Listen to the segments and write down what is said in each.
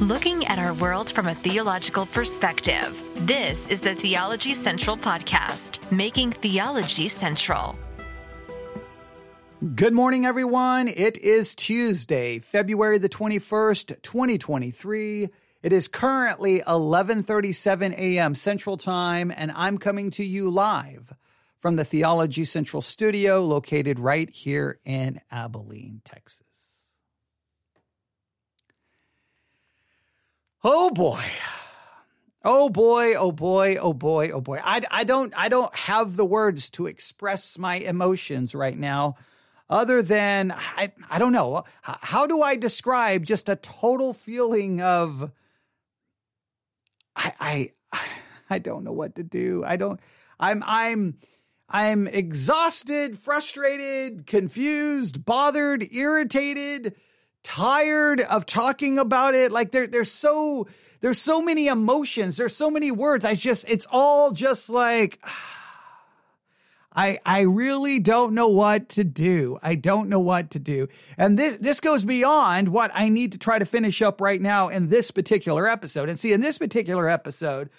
looking at our world from a theological perspective. This is the Theology Central Podcast, making theology central. Good morning, everyone. It is Tuesday, February the 21st, 2023. It is currently 11:37 a.m. Central Time and I'm coming to you live from the Theology Central studio located right here in Abilene, Texas. Oh boy. Oh boy, oh boy, oh boy, oh boy. I, I don't I don't have the words to express my emotions right now other than I I don't know. How do I describe just a total feeling of I I I don't know what to do. I don't I'm I'm I'm exhausted, frustrated, confused, bothered, irritated, tired of talking about it. Like there, there's so, there's so many emotions. There's so many words. I just, it's all just like, I, I really don't know what to do. I don't know what to do. And this, this goes beyond what I need to try to finish up right now in this particular episode. And see, in this particular episode,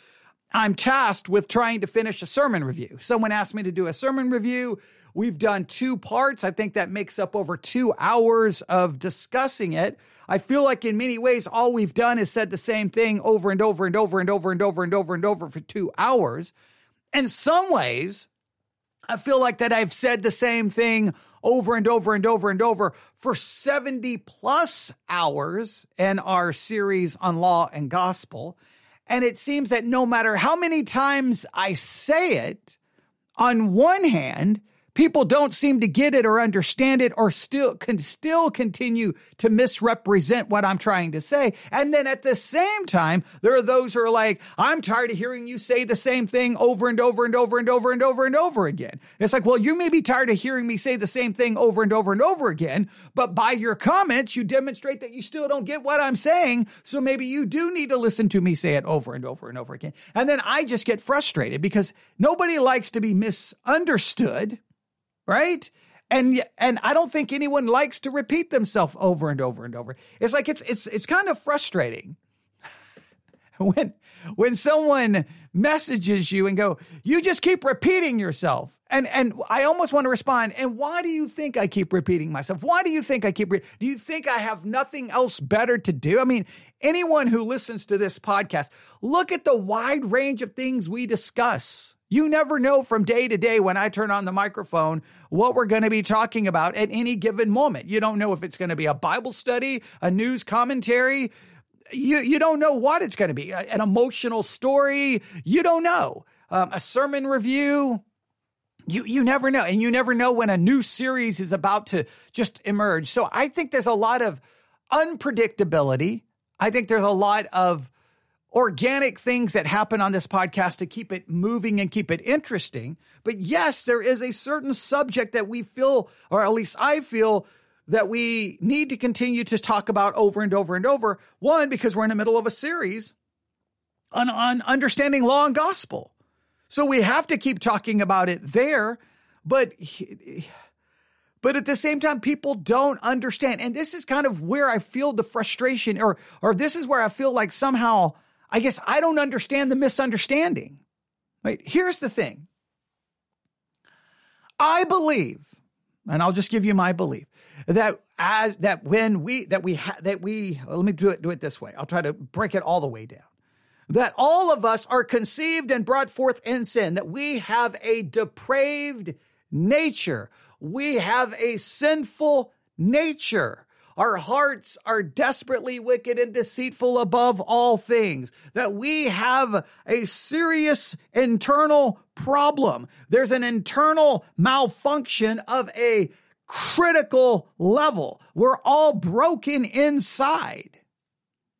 I'm tasked with trying to finish a sermon review. Someone asked me to do a sermon review We've done two parts. I think that makes up over two hours of discussing it. I feel like in many ways, all we've done is said the same thing over and over and over and over and over and over and over for two hours. In some ways, I feel like that I've said the same thing over and over and over and over for 70 plus hours in our series on law and gospel. And it seems that no matter how many times I say it, on one hand, people don't seem to get it or understand it or still can still continue to misrepresent what I'm trying to say. And then at the same time, there are those who are like, I'm tired of hearing you say the same thing over and over and over and over and over and over again. It's like, well, you may be tired of hearing me say the same thing over and over and over again, but by your comments, you demonstrate that you still don't get what I'm saying. So maybe you do need to listen to me say it over and over and over again. And then I just get frustrated because nobody likes to be misunderstood right? And and I don't think anyone likes to repeat themselves over and over and over. It's like it's it's it's kind of frustrating when when someone messages you and go, you just keep repeating yourself. And and I almost want to respond, and why do you think I keep repeating myself? Why do you think I keep re- do you think I have nothing else better to do? I mean, anyone who listens to this podcast, look at the wide range of things we discuss. You never know from day to day when I turn on the microphone what we're going to be talking about at any given moment. You don't know if it's going to be a Bible study, a news commentary. You, you don't know what it's going to be, an emotional story. You don't know. Um, a sermon review. You, you never know. And you never know when a new series is about to just emerge. So I think there's a lot of unpredictability. I think there's a lot of organic things that happen on this podcast to keep it moving and keep it interesting. But yes, there is a certain subject that we feel, or at least I feel, that we need to continue to talk about over and over and over. One, because we're in the middle of a series on, on understanding law and gospel. So we have to keep talking about it there. But but at the same time people don't understand and this is kind of where i feel the frustration or or this is where i feel like somehow I guess I don't understand the misunderstanding. Right? Here's the thing. I believe, and I'll just give you my belief, that as that when we that we ha, that we let me do it do it this way. I'll try to break it all the way down. That all of us are conceived and brought forth in sin, that we have a depraved nature. We have a sinful nature. Our hearts are desperately wicked and deceitful above all things, that we have a serious internal problem. There's an internal malfunction of a critical level. We're all broken inside.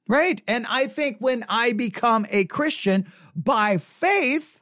Right? And I think when I become a Christian by faith,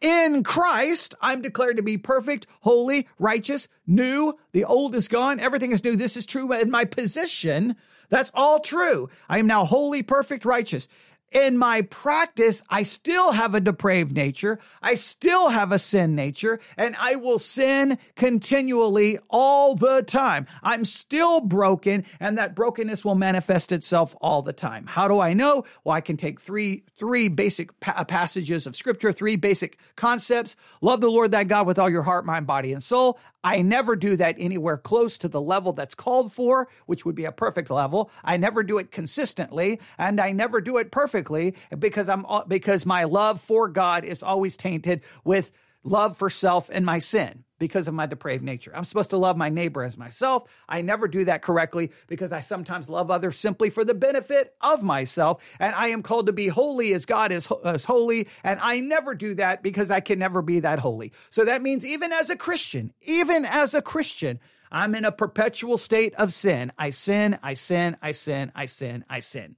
in Christ, I'm declared to be perfect, holy, righteous, new. The old is gone. Everything is new. This is true in my position. That's all true. I am now holy, perfect, righteous. In my practice, I still have a depraved nature. I still have a sin nature and I will sin continually all the time. I'm still broken and that brokenness will manifest itself all the time. How do I know? Well, I can take three, three basic pa- uh, passages of scripture, three basic concepts. Love the Lord thy God with all your heart, mind, body, and soul. I never do that anywhere close to the level that's called for, which would be a perfect level. I never do it consistently and I never do it perfectly because I'm uh, because my love for God is always tainted with love for self and my sin because of my depraved nature. I'm supposed to love my neighbor as myself. I never do that correctly because I sometimes love others simply for the benefit of myself. And I am called to be holy as God is, holy. And I never do that because I can never be that holy. So that means even as a Christian, even as a Christian, I'm in a perpetual state of sin. I sin, I sin, I sin, I sin, I sin.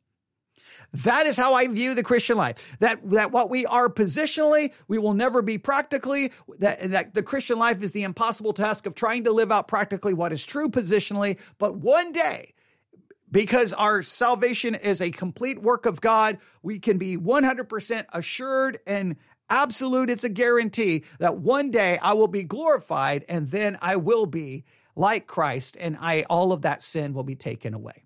That is how I view the Christian life. That that what we are positionally, we will never be practically. That that the Christian life is the impossible task of trying to live out practically what is true positionally. But one day, because our salvation is a complete work of God, we can be 100% assured and absolute. It's a guarantee that one day I will be glorified, and then I will be like Christ, and I all of that sin will be taken away.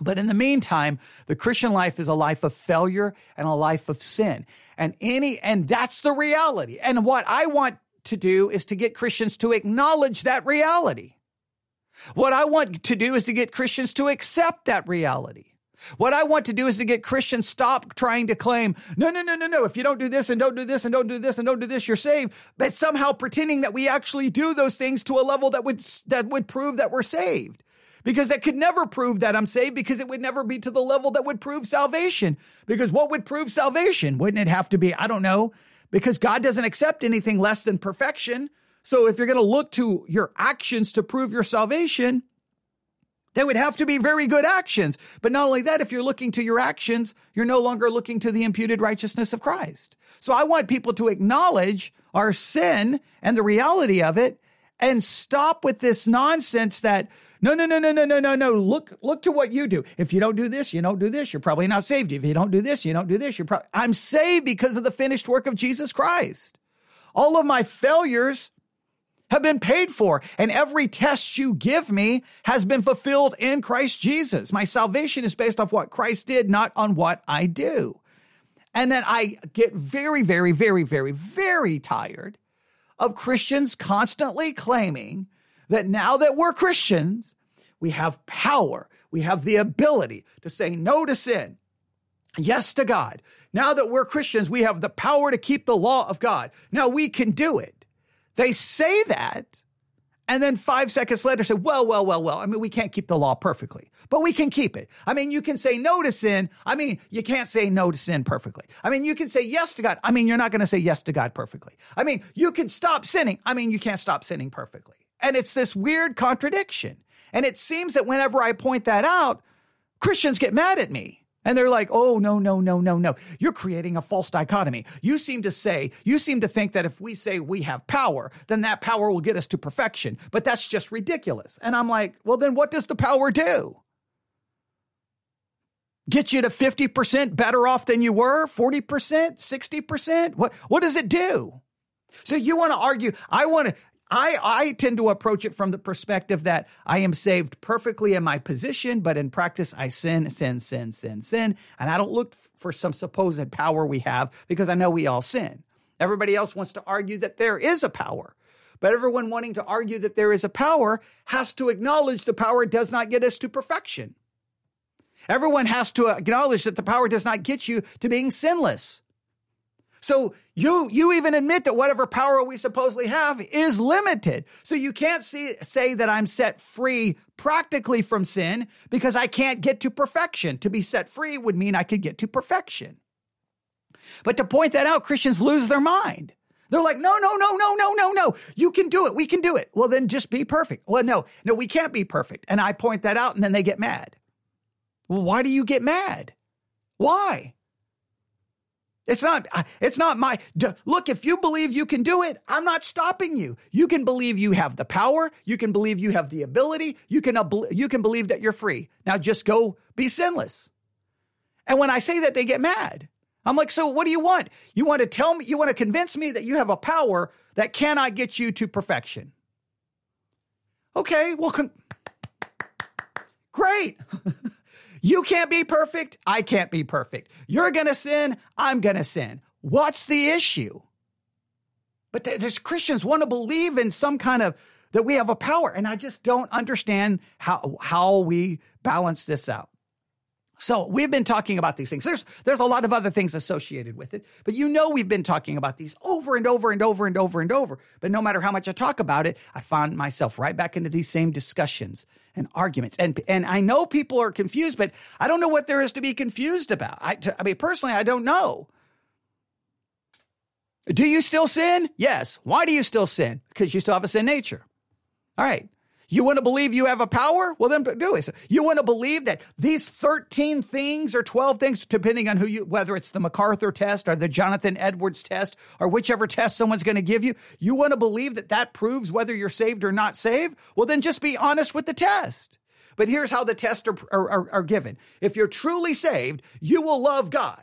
But in the meantime, the Christian life is a life of failure and a life of sin. And any, and that's the reality. And what I want to do is to get Christians to acknowledge that reality. What I want to do is to get Christians to accept that reality. What I want to do is to get Christians stop trying to claim, no, no, no, no, no. If you don't do this and don't do this and don't do this and don't do this, you're saved. But somehow pretending that we actually do those things to a level that would, that would prove that we're saved because that could never prove that I'm saved because it would never be to the level that would prove salvation. Because what would prove salvation? Wouldn't it have to be, I don't know, because God doesn't accept anything less than perfection. So if you're going to look to your actions to prove your salvation, they would have to be very good actions. But not only that, if you're looking to your actions, you're no longer looking to the imputed righteousness of Christ. So I want people to acknowledge our sin and the reality of it and stop with this nonsense that no, no, no, no, no, no, no, no. Look, look to what you do. If you don't do this, you don't do this. You're probably not saved. If you don't do this, you don't do this. You're probably, I'm saved because of the finished work of Jesus Christ. All of my failures have been paid for, and every test you give me has been fulfilled in Christ Jesus. My salvation is based off what Christ did, not on what I do. And then I get very, very, very, very, very tired of Christians constantly claiming that now that we're Christians, we have power, we have the ability to say no to sin, yes to God. Now that we're Christians, we have the power to keep the law of God. Now we can do it. They say that, and then five seconds later say, well, well, well, well. I mean, we can't keep the law perfectly, but we can keep it. I mean, you can say no to sin. I mean, you can't say no to sin perfectly. I mean, you can say yes to God. I mean, you're not going to say yes to God perfectly. I mean, you can stop sinning. I mean, you can't stop sinning perfectly. And it's this weird contradiction. And it seems that whenever I point that out, Christians get mad at me. And they're like, oh, no, no, no, no, no. You're creating a false dichotomy. You seem to say, you seem to think that if we say we have power, then that power will get us to perfection. But that's just ridiculous. And I'm like, well, then what does the power do? Get you to 50% better off than you were? 40%? 60%? What, what does it do? So you want to argue, I want to, I, I tend to approach it from the perspective that I am saved perfectly in my position, but in practice, I sin, sin, sin, sin, sin. And I don't look for some supposed power we have because I know we all sin. Everybody else wants to argue that there is a power. But everyone wanting to argue that there is a power has to acknowledge the power does not get us to perfection. Everyone has to acknowledge that the power does not get you to being sinless. So you you even admit that whatever power we supposedly have is limited. So you can't see, say that I'm set free practically from sin because I can't get to perfection. To be set free would mean I could get to perfection. But to point that out, Christians lose their mind. They're like, no, no, no, no, no, no, no. You can do it. We can do it. Well, then just be perfect. Well, no, no, we can't be perfect. And I point that out and then they get mad. Well, why do you get mad? Why? It's not, uh, it's not my, look, if you believe you can do it, I'm not stopping you. You can believe you have the power. You can believe you have the ability. You can, you can believe that you're free. Now just go be sinless. And when I say that, they get mad. I'm like, so what do you want? You want to tell me, you want to convince me that you have a power that cannot get you to perfection. Okay, well, con- great. you can't be perfect. I can't be perfect. You're going to sin. I'm going to sin. What's the issue? But there's Christians want to believe in some kind of that we have a power, and I just don't understand how how we balance this out. So we've been talking about these things. There's there's a lot of other things associated with it, but you know we've been talking about these over and over and over and over and over. But no matter how much I talk about it, I find myself right back into these same discussions and arguments. And and I know people are confused, but I don't know what there is to be confused about. I, I mean, personally, I don't know. Do you still sin? Yes. Why do you still sin? Because you still have a sin nature. All right. You want to believe you have a power? Well, then do it. You want to believe that these 13 things or 12 things, depending on who you, whether it's the MacArthur test or the Jonathan Edwards test or whichever test someone's going to give you, you want to believe that that proves whether you're saved or not saved? Well, then just be honest with the test. But here's how the tests are, are, are given. If you're truly saved, you will love God.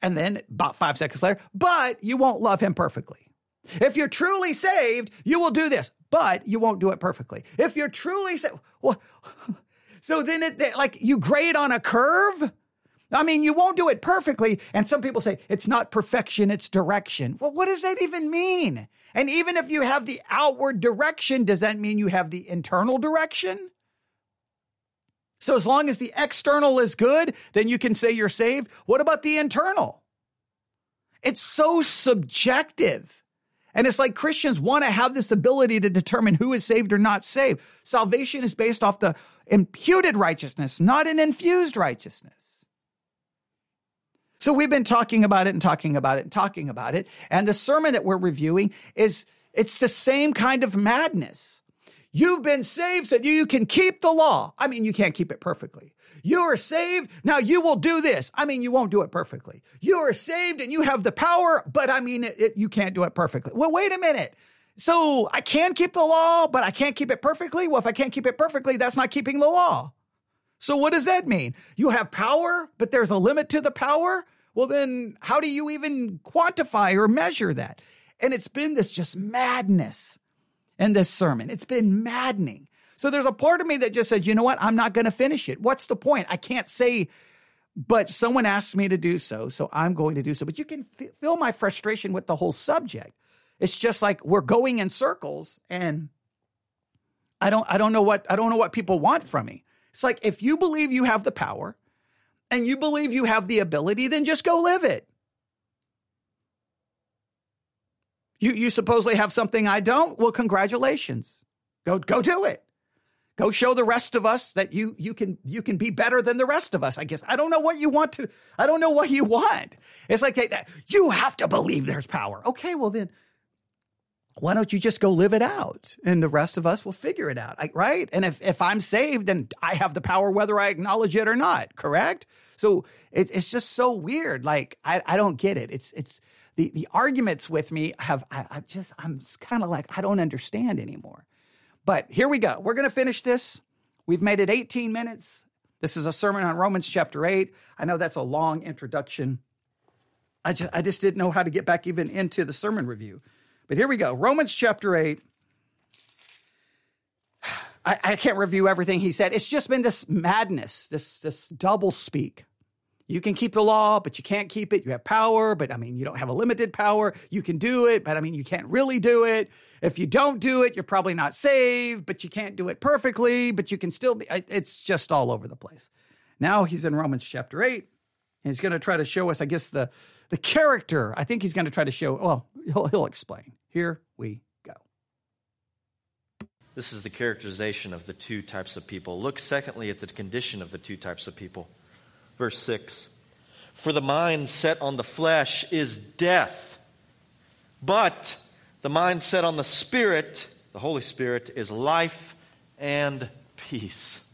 And then about five seconds later, but you won't love him perfectly. If you're truly saved, you will do this, but you won't do it perfectly. If you're truly saved, well, so then it like you grade on a curve. I mean, you won't do it perfectly. And some people say it's not perfection, it's direction. Well, what does that even mean? And even if you have the outward direction, does that mean you have the internal direction? So as long as the external is good, then you can say you're saved. What about the internal? It's so subjective. And it's like Christians want to have this ability to determine who is saved or not saved. Salvation is based off the imputed righteousness, not an infused righteousness. So we've been talking about it and talking about it and talking about it. And the sermon that we're reviewing is it's the same kind of madness. You've been saved so you can keep the law. I mean, you can't keep it perfectly. You are saved. Now you will do this. I mean, you won't do it perfectly. You are saved and you have the power, but I mean, it, it, you can't do it perfectly. Well, wait a minute. So I can keep the law, but I can't keep it perfectly. Well, if I can't keep it perfectly, that's not keeping the law. So what does that mean? You have power, but there's a limit to the power. Well, then how do you even quantify or measure that? And it's been this just madness in this sermon. It's been maddening. So there's a part of me that just said, you know what? I'm not going to finish it. What's the point? I can't say, but someone asked me to do so, so I'm going to do so. But you can feel my frustration with the whole subject. It's just like we're going in circles and I don't I don't know what I don't know what people want from me. It's like if you believe you have the power and you believe you have the ability, then just go live it. You you supposedly have something I don't? Well, congratulations. Go go do it. Go show the rest of us that you you can you can be better than the rest of us. I guess I don't know what you want to. I don't know what you want. It's like. You have to believe there's power. Okay, well then, why don't you just go live it out, and the rest of us will figure it out, right? And if if I'm saved, then I have the power whether I acknowledge it or not. Correct. So it, it's just so weird. Like I I don't get it. It's it's the the arguments with me have I, I just I'm kind of like I don't understand anymore. But here we go. We're going to finish this. We've made it 18 minutes. This is a sermon on Romans chapter 8. I know that's a long introduction. I just, I just didn't know how to get back even into the sermon review. But here we go. Romans chapter 8. I, I can't review everything he said. It's just been this madness, this, this double speak. You can keep the law, but you can't keep it. You have power, but I mean, you don't have a limited power. You can do it, but I mean, you can't really do it. If you don't do it, you're probably not saved, but you can't do it perfectly, but you can still be. It's just all over the place. Now he's in Romans chapter 8. And he's going to try to show us, I guess, the, the character. I think he's going to try to show, well, he'll, he'll explain. Here we go. This is the characterization of the two types of people. Look, secondly, at the condition of the two types of people. Verse 6 For the mind set on the flesh is death, but the mind set on the Spirit, the Holy Spirit, is life and peace.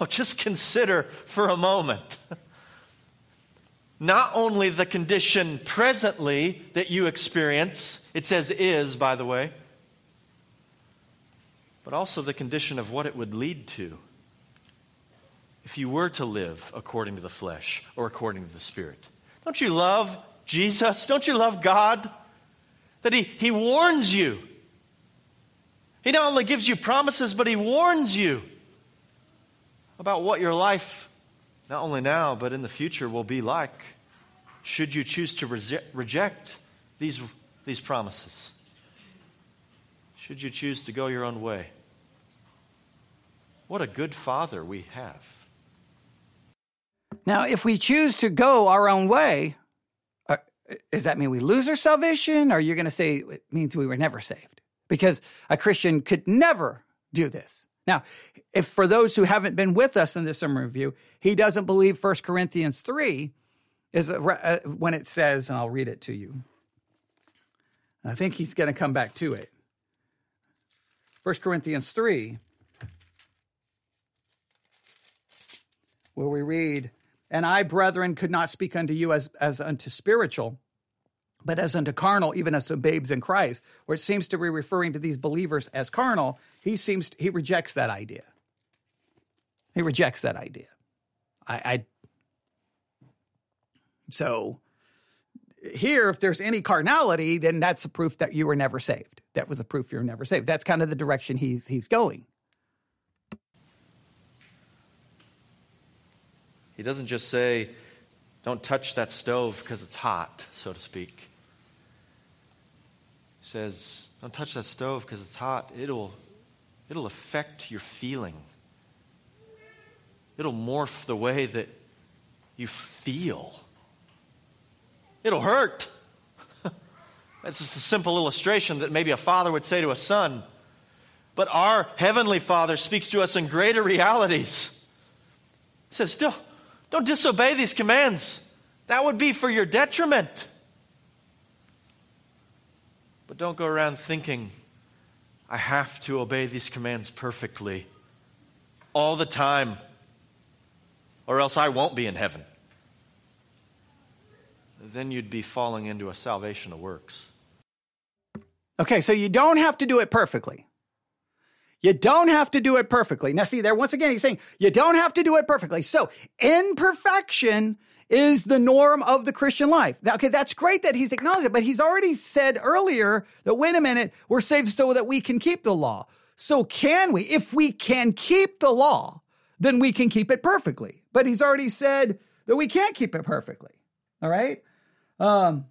Oh, just consider for a moment. Not only the condition presently that you experience, it says is, by the way, but also the condition of what it would lead to. If you were to live according to the flesh or according to the Spirit? Don't you love Jesus? Don't you love God? That He, he warns you. He not only gives you promises, but He warns you about what your life, not only now, but in the future, will be like should you choose to reject these, these promises. Should you choose to go your own way. What a good Father we have. Now, if we choose to go our own way, uh, does that mean we lose our salvation? Or are you going to say it means we were never saved? Because a Christian could never do this. Now, if for those who haven't been with us in this sermon review, he doesn't believe 1 Corinthians 3 is a, uh, when it says, and I'll read it to you. I think he's going to come back to it. 1 Corinthians 3, where we read, And I, brethren, could not speak unto you as, as unto spiritual, but as unto carnal, even as to babes in Christ, where it seems to be referring to these believers as carnal, he seems he rejects that idea. He rejects that idea. I, I so here, if there's any carnality, then that's a proof that you were never saved. That was a proof you were never saved. That's kind of the direction he's he's going. He doesn't just say, don't touch that stove because it's hot, so to speak. He says, don't touch that stove because it's hot. It'll, it'll affect your feeling, it'll morph the way that you feel. It'll hurt. That's just a simple illustration that maybe a father would say to a son. But our Heavenly Father speaks to us in greater realities. He says, Still, don't disobey these commands. That would be for your detriment. But don't go around thinking, I have to obey these commands perfectly all the time, or else I won't be in heaven. Then you'd be falling into a salvation of works. Okay, so you don't have to do it perfectly. You don't have to do it perfectly. Now, see, there once again, he's saying you don't have to do it perfectly. So, imperfection is the norm of the Christian life. Okay, that's great that he's acknowledged it, but he's already said earlier that, wait a minute, we're saved so that we can keep the law. So, can we? If we can keep the law, then we can keep it perfectly. But he's already said that we can't keep it perfectly. All right? Um,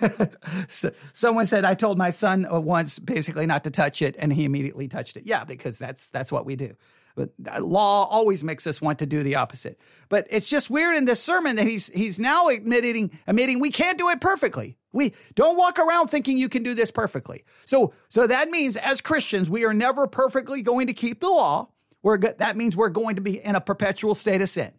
so someone said I told my son uh, once basically not to touch it, and he immediately touched it. Yeah, because that's that's what we do. But uh, law always makes us want to do the opposite. But it's just weird in this sermon that he's he's now admitting admitting we can't do it perfectly. We don't walk around thinking you can do this perfectly. So so that means as Christians we are never perfectly going to keep the law. We're that means we're going to be in a perpetual state of sin.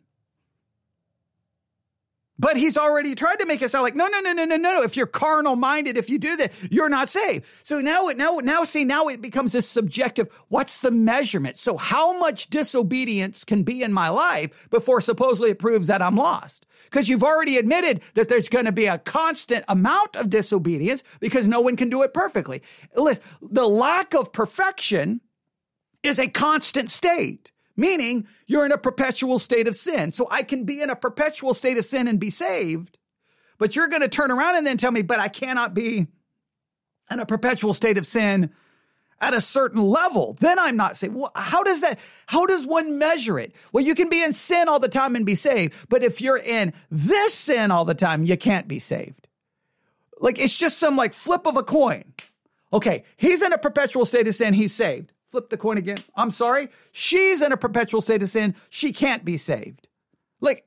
But he's already tried to make it sound like, no, no, no, no, no, no. If you're carnal minded, if you do that, you're not saved. So now, now, now, see, now it becomes this subjective. What's the measurement? So how much disobedience can be in my life before supposedly it proves that I'm lost? Because you've already admitted that there's going to be a constant amount of disobedience because no one can do it perfectly. Listen, the lack of perfection is a constant state meaning you're in a perpetual state of sin. So I can be in a perpetual state of sin and be saved, but you're going to turn around and then tell me, but I cannot be in a perpetual state of sin at a certain level. Then I'm not saved. Well, how does that, how does one measure it? Well, you can be in sin all the time and be saved, but if you're in this sin all the time, you can't be saved. Like it's just some like flip of a coin. Okay, he's in a perpetual state of sin, he's saved flip the coin again. I'm sorry. She's in a perpetual state of sin. She can't be saved. Like,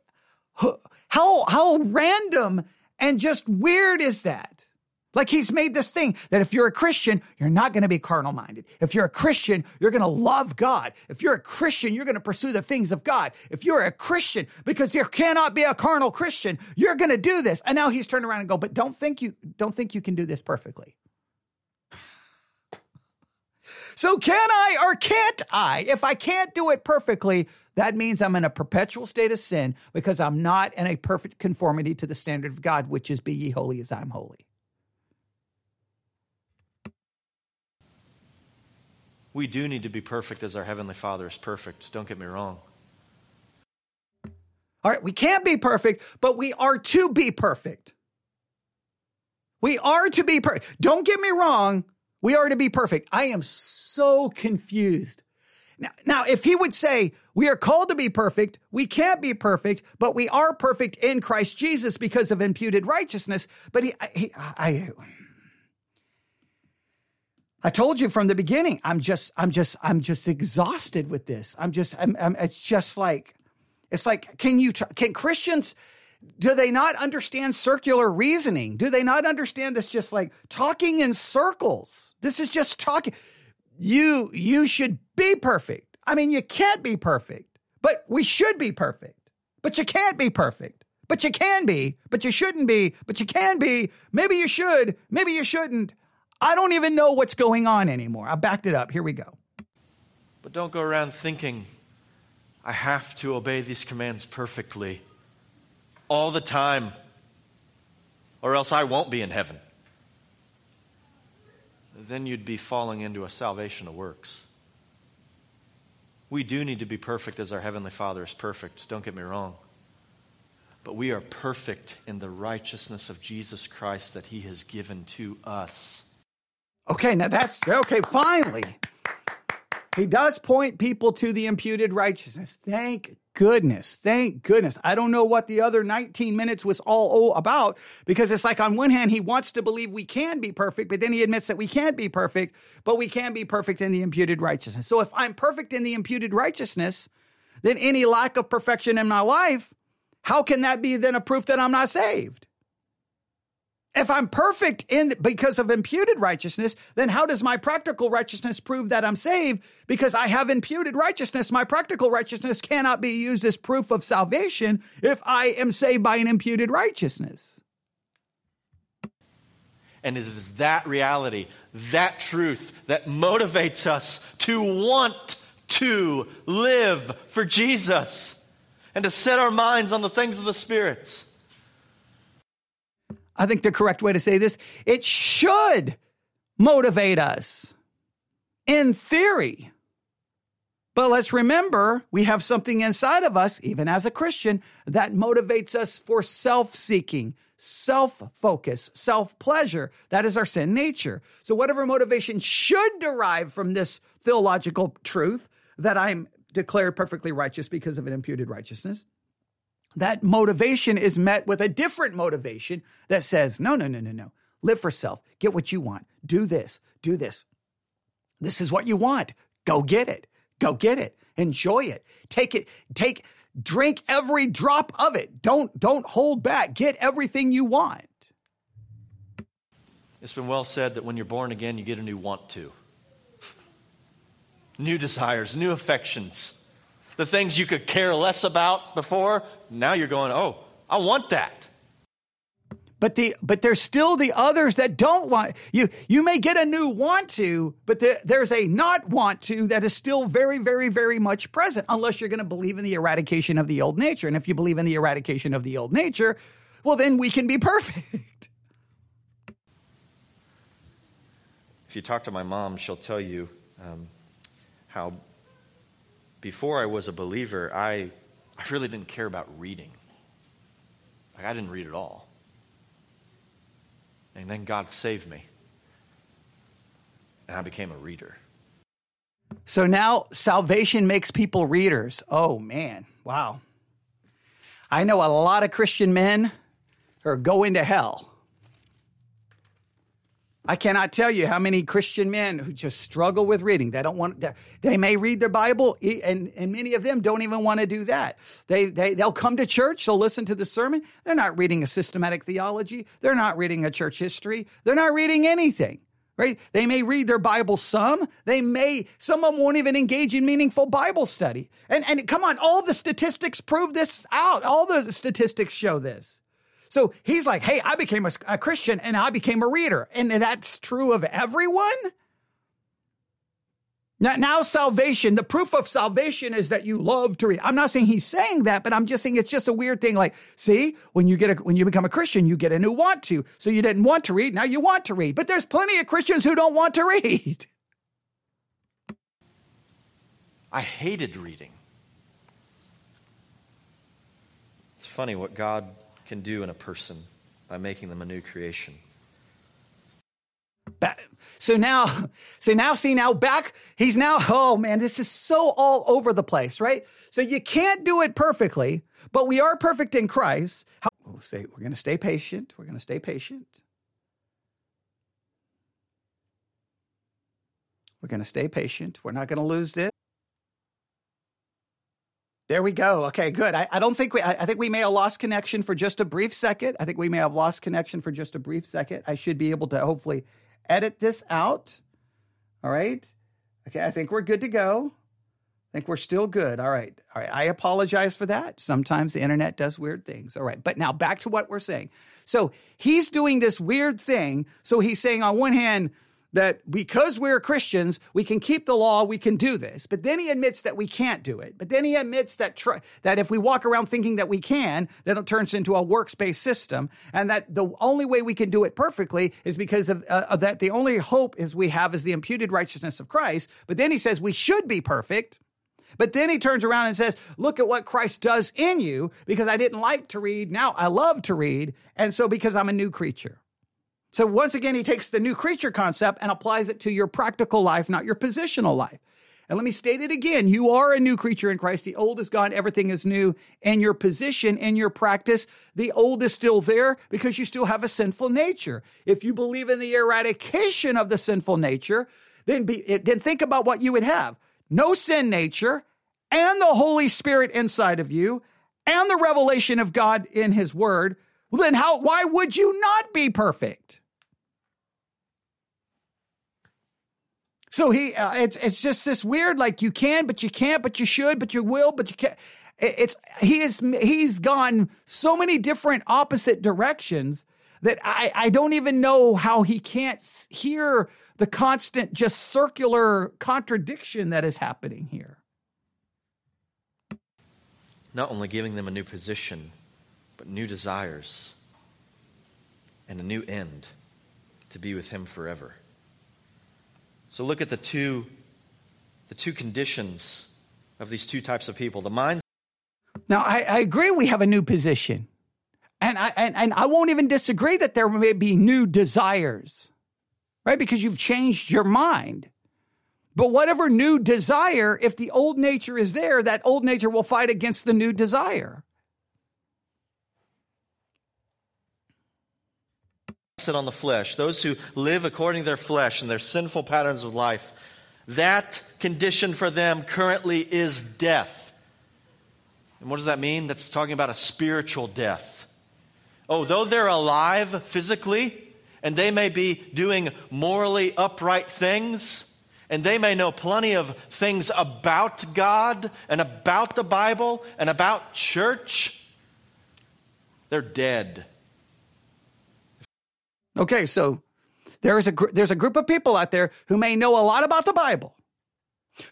how, how random and just weird is that? Like he's made this thing that if you're a Christian, you're not going to be carnal minded. If you're a Christian, you're going to love God. If you're a Christian, you're going to pursue the things of God. If you're a Christian, because there cannot be a carnal Christian, you're going to do this. And now he's turned around and go, but don't think you, don't think you can do this perfectly. So can I or can't I? If I can't do it perfectly, that means I'm in a perpetual state of sin because I'm not in a perfect conformity to the standard of God, which is be ye holy as I'm holy. We do need to be perfect as our Heavenly Father is perfect. Don't get me wrong. All right, we can't be perfect, but we are to be perfect. We are to be perfect. Don't get me wrong. We are to be perfect. I am so confused. Now, now, if he would say, we are called to be perfect, we can't be perfect, but we are perfect in Christ Jesus because of imputed righteousness. But he, he I, I told you from the beginning, I'm just, I'm just, I'm just exhausted with this. I'm just, I'm, I'm it's just like, it's like, can you, can Christians, do they not understand circular reasoning? Do they not understand this just like talking in circles? This is just talking. You you should be perfect. I mean, you can't be perfect, but we should be perfect. But you can't be perfect. But you can be, but you shouldn't be, but you can be. Maybe you should, maybe you shouldn't. I don't even know what's going on anymore. I backed it up. Here we go. But don't go around thinking, I have to obey these commands perfectly all the time, or else I won't be in heaven. Then you'd be falling into a salvation of works. We do need to be perfect as our Heavenly Father is perfect. Don't get me wrong. But we are perfect in the righteousness of Jesus Christ that He has given to us. Okay, now that's okay, finally. He does point people to the imputed righteousness. Thank goodness. Thank goodness. I don't know what the other 19 minutes was all about because it's like on one hand, he wants to believe we can be perfect, but then he admits that we can't be perfect, but we can be perfect in the imputed righteousness. So if I'm perfect in the imputed righteousness, then any lack of perfection in my life, how can that be then a proof that I'm not saved? If I'm perfect in because of imputed righteousness, then how does my practical righteousness prove that I'm saved? Because I have imputed righteousness. My practical righteousness cannot be used as proof of salvation if I am saved by an imputed righteousness. And it is that reality, that truth, that motivates us to want to live for Jesus and to set our minds on the things of the spirits. I think the correct way to say this, it should motivate us in theory. But let's remember, we have something inside of us, even as a Christian, that motivates us for self seeking, self focus, self pleasure. That is our sin nature. So, whatever motivation should derive from this theological truth that I'm declared perfectly righteous because of an imputed righteousness, that motivation is met with a different motivation that says, no, no, no, no, no. Live for self. Get what you want. Do this. Do this. This is what you want. Go get it. Go get it. Enjoy it. Take it. Take, drink every drop of it. Don't, don't hold back. Get everything you want. It's been well said that when you're born again, you get a new want to, new desires, new affections the things you could care less about before, now you're going, oh, I want that. But the but there's still the others that don't want you. You may get a new want to, but the, there's a not want to that is still very, very, very much present. Unless you're going to believe in the eradication of the old nature, and if you believe in the eradication of the old nature, well, then we can be perfect. If you talk to my mom, she'll tell you um, how before I was a believer, I, I really didn't care about reading. Like, I didn't read at all. And then God saved me. And I became a reader. So now salvation makes people readers. Oh, man. Wow. I know a lot of Christian men who are going to hell I cannot tell you how many Christian men who just struggle with reading. They don't want. They may read their Bible, and and many of them don't even want to do that. They they they'll come to church, they'll listen to the sermon. They're not reading a systematic theology. They're not reading a church history. They're not reading anything. Right? They may read their Bible some. They may, some of them won't even engage in meaningful Bible study. And, and come on, all the statistics prove this out. All the statistics show this. So he's like, hey, I became a, a Christian and I became a reader. And that's true of everyone? Now, now, salvation, the proof of salvation is that you love to read. I'm not saying he's saying that, but I'm just saying it's just a weird thing. Like, see, when you get a, when you become a Christian, you get a new want to. So you didn't want to read, now you want to read. But there's plenty of Christians who don't want to read. I hated reading. It's funny what God can do in a person by making them a new creation. So now, so now, see now back, he's now, oh man, this is so all over the place, right? So you can't do it perfectly, but we are perfect in Christ. How, oh, we'll say, we're going to stay patient. We're going to stay patient. We're going to stay patient. We're not going to lose this. There we go. Okay, good. I, I don't think we, I, I, think we may have lost connection for just a brief second. I think we may have lost connection for just a brief second. I should be able to hopefully edit this out. All right. Okay, I think we're good to go. I think we're still good. All right. All right. I apologize for that. Sometimes the internet does weird things. All right. But now back to what we're saying. So he's doing this weird thing. So he's saying, on one hand, that because we're Christians, we can keep the law, we can do this. But then he admits that we can't do it. But then he admits that tr- that if we walk around thinking that we can, then it turns into a works-based system, and that the only way we can do it perfectly is because of, uh, of that. The only hope is we have is the imputed righteousness of Christ. But then he says we should be perfect. But then he turns around and says, Look at what Christ does in you because I didn't like to read. Now I love to read. And so because I'm a new creature. So once again, he takes the new creature concept and applies it to your practical life, not your positional life. And let me state it again. You are a new creature in Christ. The old is gone. Everything is new. And your position and your practice, the old is still there because you still have a sinful nature. If you believe in the eradication of the sinful nature, then be, eh, then think about what you would have. No sin nature and the Holy Spirit inside of you and the revelation of God in his word. Well, then how, why would you not be perfect? So he, uh, it's it's just this weird, like you can, but you can't, but you should, but you will, but you can't. It's he is he's gone so many different opposite directions that I I don't even know how he can't hear the constant, just circular contradiction that is happening here. Not only giving them a new position, but new desires and a new end to be with him forever. So look at the two, the two conditions of these two types of people. The minds. Now, I, I agree we have a new position. And I, and, and I won't even disagree that there may be new desires, right? Because you've changed your mind. But whatever new desire, if the old nature is there, that old nature will fight against the new desire. Sit on the flesh, those who live according to their flesh and their sinful patterns of life, that condition for them currently is death. And what does that mean? That's talking about a spiritual death. Oh, though they're alive physically, and they may be doing morally upright things, and they may know plenty of things about God and about the Bible and about church, they're dead Okay, so there is a there's a group of people out there who may know a lot about the Bible,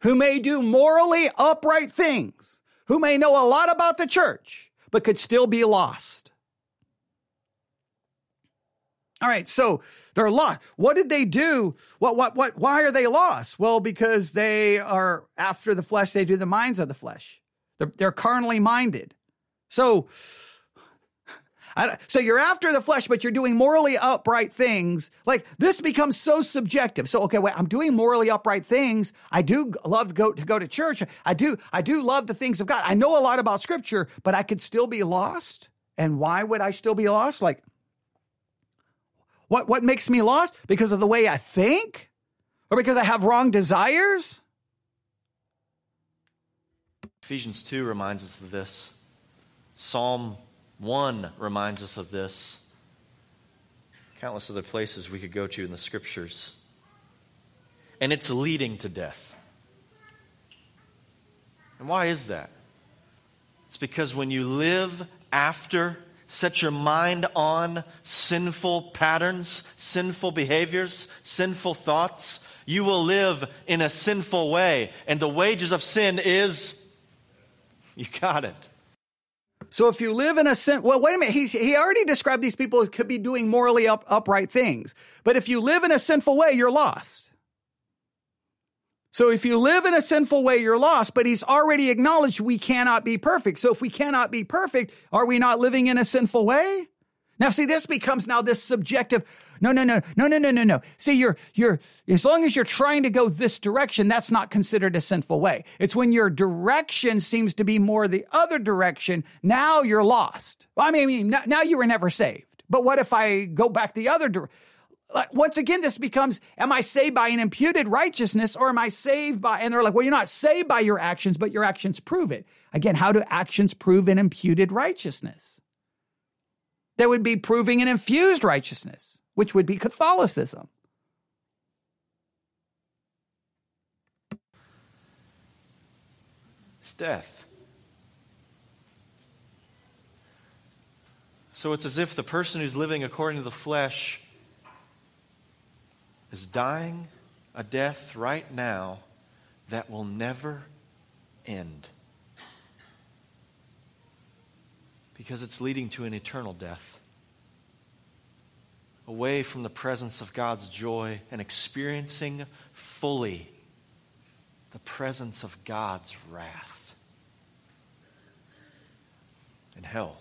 who may do morally upright things, who may know a lot about the church, but could still be lost. All right, so they're lost. What did they do? What what what why are they lost? Well, because they are after the flesh, they do the minds of the flesh. They're, they're carnally minded. So so you're after the flesh, but you're doing morally upright things. Like this becomes so subjective. So okay, wait, I'm doing morally upright things. I do love to go to go to church. I do I do love the things of God. I know a lot about Scripture, but I could still be lost. And why would I still be lost? Like what what makes me lost? Because of the way I think, or because I have wrong desires. Ephesians 2 reminds us of this. Psalm 1 reminds us of this. Countless other places we could go to in the scriptures. And it's leading to death. And why is that? It's because when you live after, set your mind on sinful patterns, sinful behaviors, sinful thoughts, you will live in a sinful way. And the wages of sin is, you got it, so if you live in a sin, well, wait a minute. He's, he already described these people could be doing morally up, upright things. But if you live in a sinful way, you're lost. So if you live in a sinful way, you're lost, but he's already acknowledged we cannot be perfect. So if we cannot be perfect, are we not living in a sinful way? Now, see, this becomes now this subjective. No, no, no, no, no, no, no, no. See, you're, you're, as long as you're trying to go this direction, that's not considered a sinful way. It's when your direction seems to be more the other direction. Now you're lost. I mean, now you were never saved. But what if I go back the other direction? once again, this becomes, am I saved by an imputed righteousness or am I saved by, and they're like, well, you're not saved by your actions, but your actions prove it. Again, how do actions prove an imputed righteousness? There would be proving an infused righteousness, which would be Catholicism. It's death. So it's as if the person who's living according to the flesh is dying a death right now that will never end. Because it's leading to an eternal death. Away from the presence of God's joy and experiencing fully the presence of God's wrath in hell.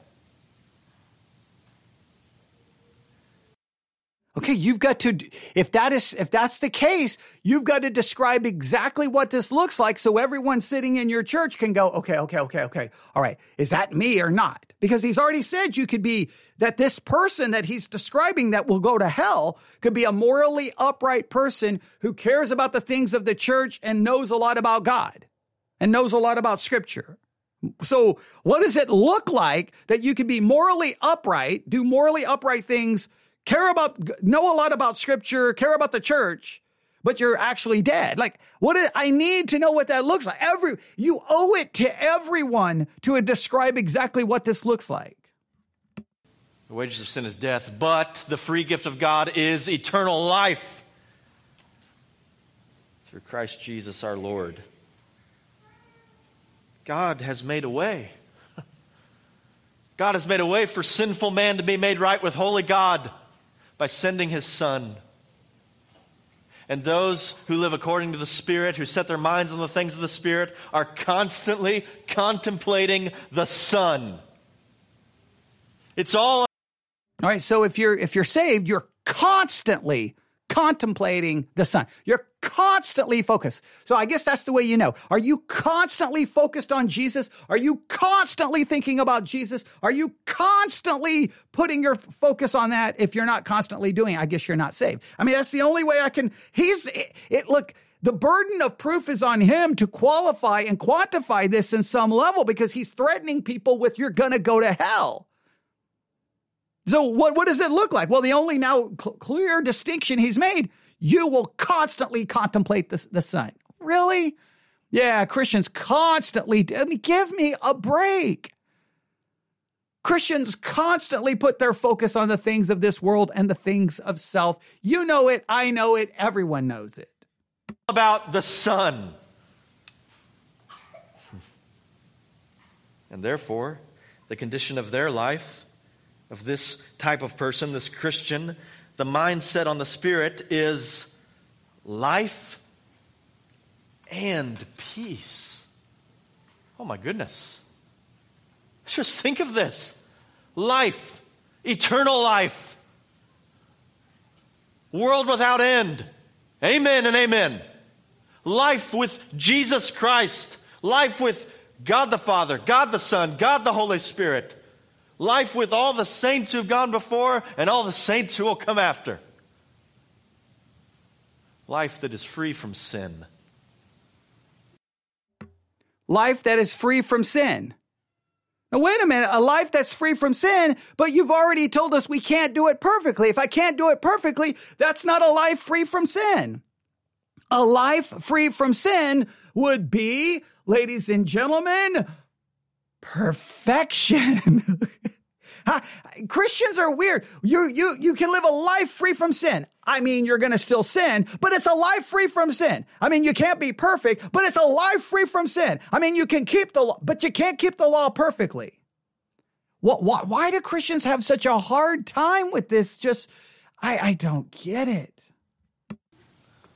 Okay, you've got to if that is if that's the case, you've got to describe exactly what this looks like so everyone sitting in your church can go, okay, okay, okay, okay. All right, is that me or not? Because he's already said you could be that this person that he's describing that will go to hell could be a morally upright person who cares about the things of the church and knows a lot about God and knows a lot about scripture. So, what does it look like that you can be morally upright, do morally upright things care about, know a lot about scripture, care about the church, but you're actually dead. Like, what is, I need to know what that looks like. Every, you owe it to everyone to describe exactly what this looks like. The wages of sin is death, but the free gift of God is eternal life through Christ Jesus our Lord. God has made a way. God has made a way for sinful man to be made right with holy God by sending his Son. And those who live according to the Spirit, who set their minds on the things of the Spirit, are constantly contemplating the Son. It's all. All right. So if you're if you're saved, you're constantly contemplating the Son. You're constantly focused. So I guess that's the way you know. Are you constantly focused on Jesus? Are you constantly thinking about Jesus? Are you constantly putting your focus on that? If you're not constantly doing it, I guess you're not saved. I mean, that's the only way I can. He's it, it look, the burden of proof is on him to qualify and quantify this in some level because he's threatening people with you're going to go to hell. So what, what does it look like? Well, the only now cl- clear distinction he's made, you will constantly contemplate the, the Son. Really? Yeah, Christians constantly, give me a break. Christians constantly put their focus on the things of this world and the things of self. You know it, I know it, everyone knows it. About the Son. And therefore, the condition of their life of this type of person, this Christian, the mindset on the Spirit is life and peace. Oh my goodness. Just think of this life, eternal life, world without end. Amen and amen. Life with Jesus Christ, life with God the Father, God the Son, God the Holy Spirit life with all the saints who've gone before and all the saints who will come after. Life that is free from sin. Life that is free from sin. Now, wait a minute, a life that's free from sin, but you've already told us we can't do it perfectly. If I can't do it perfectly, that's not a life free from sin. A life free from sin would be, ladies and gentlemen, perfection. Christians are weird. You, you, you can live a life free from sin. I mean, you're going to still sin, but it's a life free from sin. I mean, you can't be perfect, but it's a life free from sin. I mean, you can keep the law, but you can't keep the law perfectly. What, why, why do Christians have such a hard time with this? Just, I, I don't get it.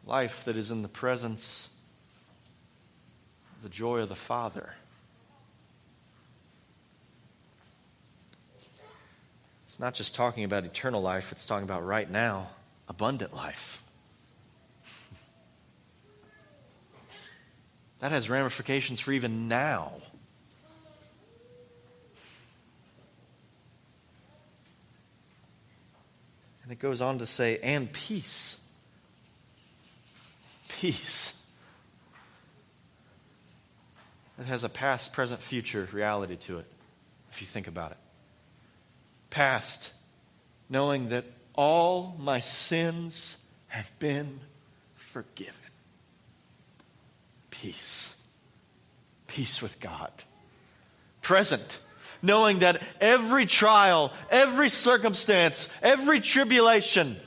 Life that is in the presence the joy of the Father. Not just talking about eternal life, it's talking about right now, abundant life. That has ramifications for even now. And it goes on to say, and peace. Peace. It has a past, present, future reality to it, if you think about it. Past, knowing that all my sins have been forgiven. Peace. Peace with God. Present, knowing that every trial, every circumstance, every tribulation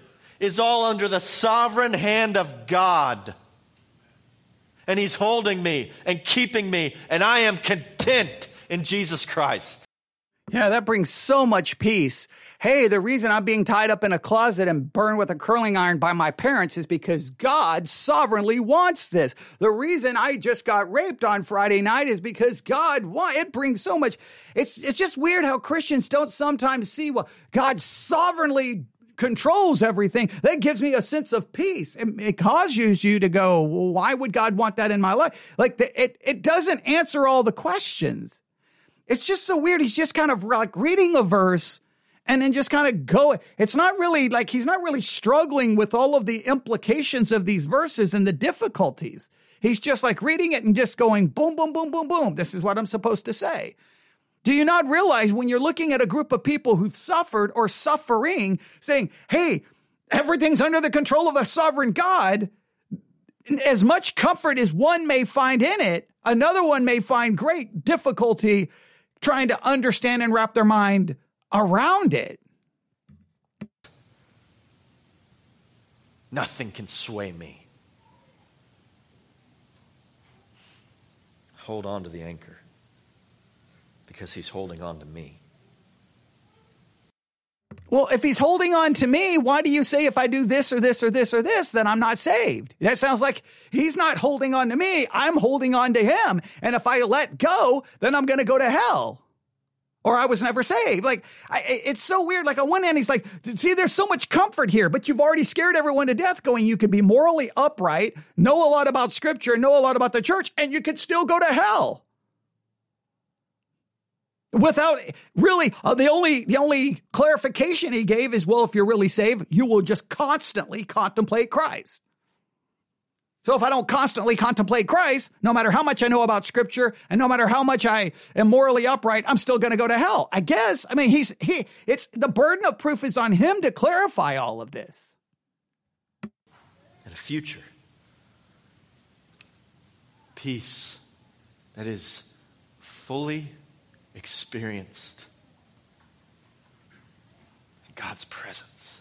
is all under the sovereign hand of God. And He's holding me and keeping me, and I am content in Jesus Christ. Yeah, that brings so much peace. Hey, the reason I'm being tied up in a closet and burned with a curling iron by my parents is because God sovereignly wants this. The reason I just got raped on Friday night is because God wants it brings so much. It's it's just weird how Christians don't sometimes see well God sovereignly controls everything. That gives me a sense of peace. It, it causes you to go, well, why would God want that in my life? Like the, it it doesn't answer all the questions. It's just so weird. He's just kind of like reading a verse and then just kind of go. It's not really like he's not really struggling with all of the implications of these verses and the difficulties. He's just like reading it and just going boom, boom, boom, boom, boom. This is what I'm supposed to say. Do you not realize when you're looking at a group of people who've suffered or suffering, saying, hey, everything's under the control of a sovereign God, as much comfort as one may find in it, another one may find great difficulty trying to understand and wrap their mind around it. Nothing can sway me. Hold on to the anchor because he's holding on to me. Well, if he's holding on to me, why do you say if I do this or this or this or this, then I'm not saved? That sounds like he's not holding on to me. I'm holding on to him. And if I let go, then I'm going to go to hell or I was never saved. Like, I, it's so weird. Like, on one hand, he's like, see, there's so much comfort here, but you've already scared everyone to death going, you could be morally upright, know a lot about scripture, know a lot about the church, and you could still go to hell. Without really, uh, the only the only clarification he gave is, well, if you're really saved, you will just constantly contemplate Christ. So if I don't constantly contemplate Christ, no matter how much I know about scripture and no matter how much I am morally upright, I'm still going to go to hell. I guess. I mean, he's, he, it's the burden of proof is on him to clarify all of this. And a future. Peace that is fully experienced God's presence.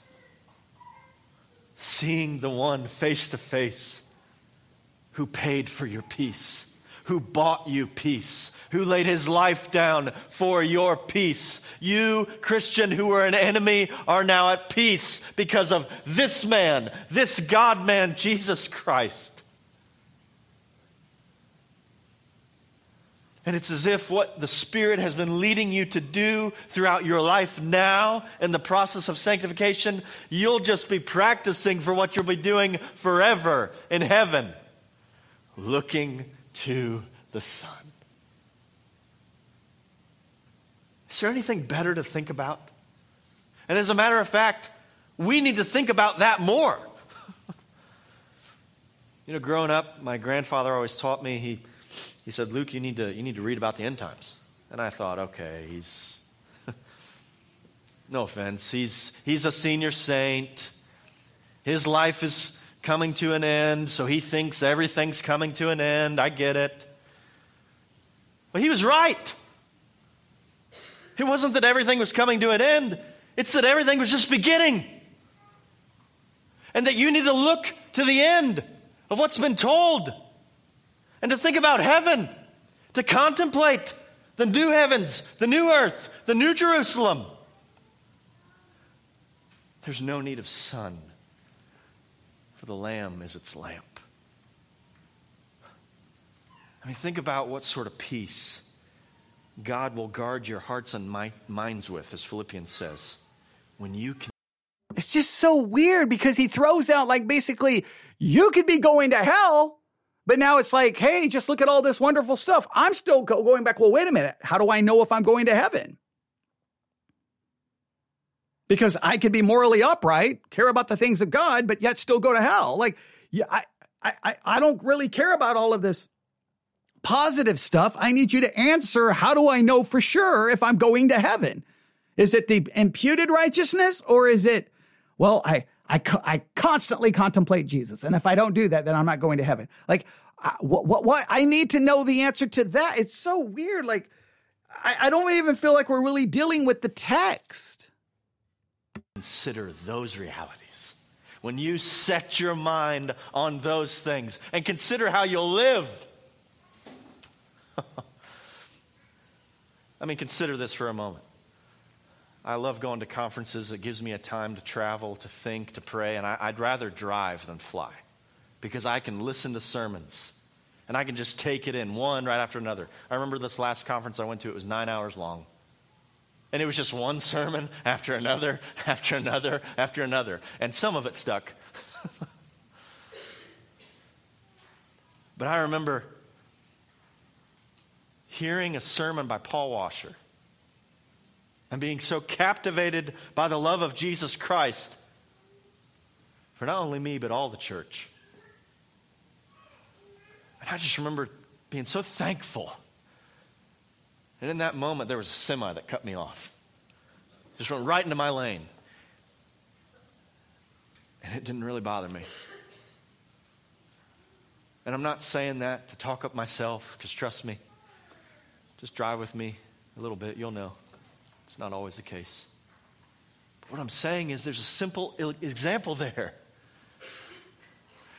Seeing the one face to face who paid for your peace, who bought you peace, who laid his life down for your peace. You, Christian, who were an enemy, are now at peace because of this man, this God man, Jesus Christ. And it's as if what the Spirit has been leading you to do throughout your life now in the process of sanctification, you'll just be practicing for what you'll be doing forever in heaven looking to the Son. Is there anything better to think about? And as a matter of fact, we need to think about that more. you know, growing up, my grandfather always taught me, he, he said, Luke, you need, to, you need to read about the end times. And I thought, okay, he's, no offense, he's, he's a senior saint. His life is coming to an end, so he thinks everything's coming to an end. I get it. But he was right. It wasn't that everything was coming to an end, it's that everything was just beginning. And that you need to look to the end of what's been told and to think about heaven, to contemplate the new heavens, the new earth, the new Jerusalem. There's no need of sun for the Lamb is its lamp. I mean, think about what sort of peace God will guard your hearts and mi- minds with, as Philippians says, when you can. It's just so weird because he throws out like basically, you could be going to hell, but now it's like, hey, just look at all this wonderful stuff. I'm still go- going back. Well, wait a minute. How do I know if I'm going to heaven? Because I could be morally upright, care about the things of God, but yet still go to hell. Like, yeah, I, I, I don't really care about all of this positive stuff. I need you to answer. How do I know for sure if I'm going to heaven? Is it the imputed righteousness or is it, well, I, I, I constantly contemplate Jesus. And if I don't do that, then I'm not going to heaven. Like, what, what, what? I need to know the answer to that. It's so weird. Like, I, I don't even feel like we're really dealing with the text. Consider those realities. When you set your mind on those things and consider how you'll live. I mean, consider this for a moment. I love going to conferences. It gives me a time to travel, to think, to pray, and I, would rather drive than fly because I can listen to sermons and I can just take it in one right after another. I remember this last conference I went to, it was nine hours long. And it was just one sermon after another, after another, after another. And some of it stuck. but I remember hearing a sermon by Paul Washer and being so captivated by the love of Jesus Christ for not only me, but all the church. And I just remember being so thankful. And in that moment, there was a semi that cut me off. Just went right into my lane. And it didn't really bother me. And I'm not saying that to talk up myself, because trust me, just drive with me a little bit, you'll know. It's not always the case. But what I'm saying is there's a simple example there.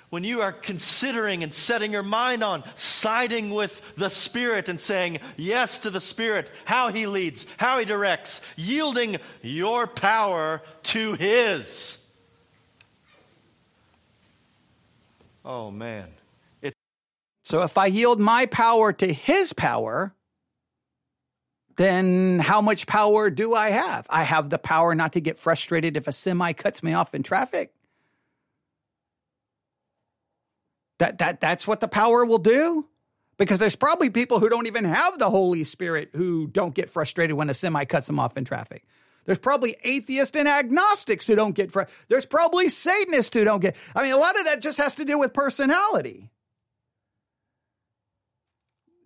When you are considering and setting your mind on siding with the Spirit and saying yes to the Spirit, how He leads, how He directs, yielding your power to His. Oh, man. It- so if I yield my power to His power, then how much power do I have? I have the power not to get frustrated if a semi cuts me off in traffic. That that that's what the power will do? Because there's probably people who don't even have the Holy Spirit who don't get frustrated when a semi cuts them off in traffic. There's probably atheists and agnostics who don't get frustrated. there's probably Satanists who don't get I mean a lot of that just has to do with personality.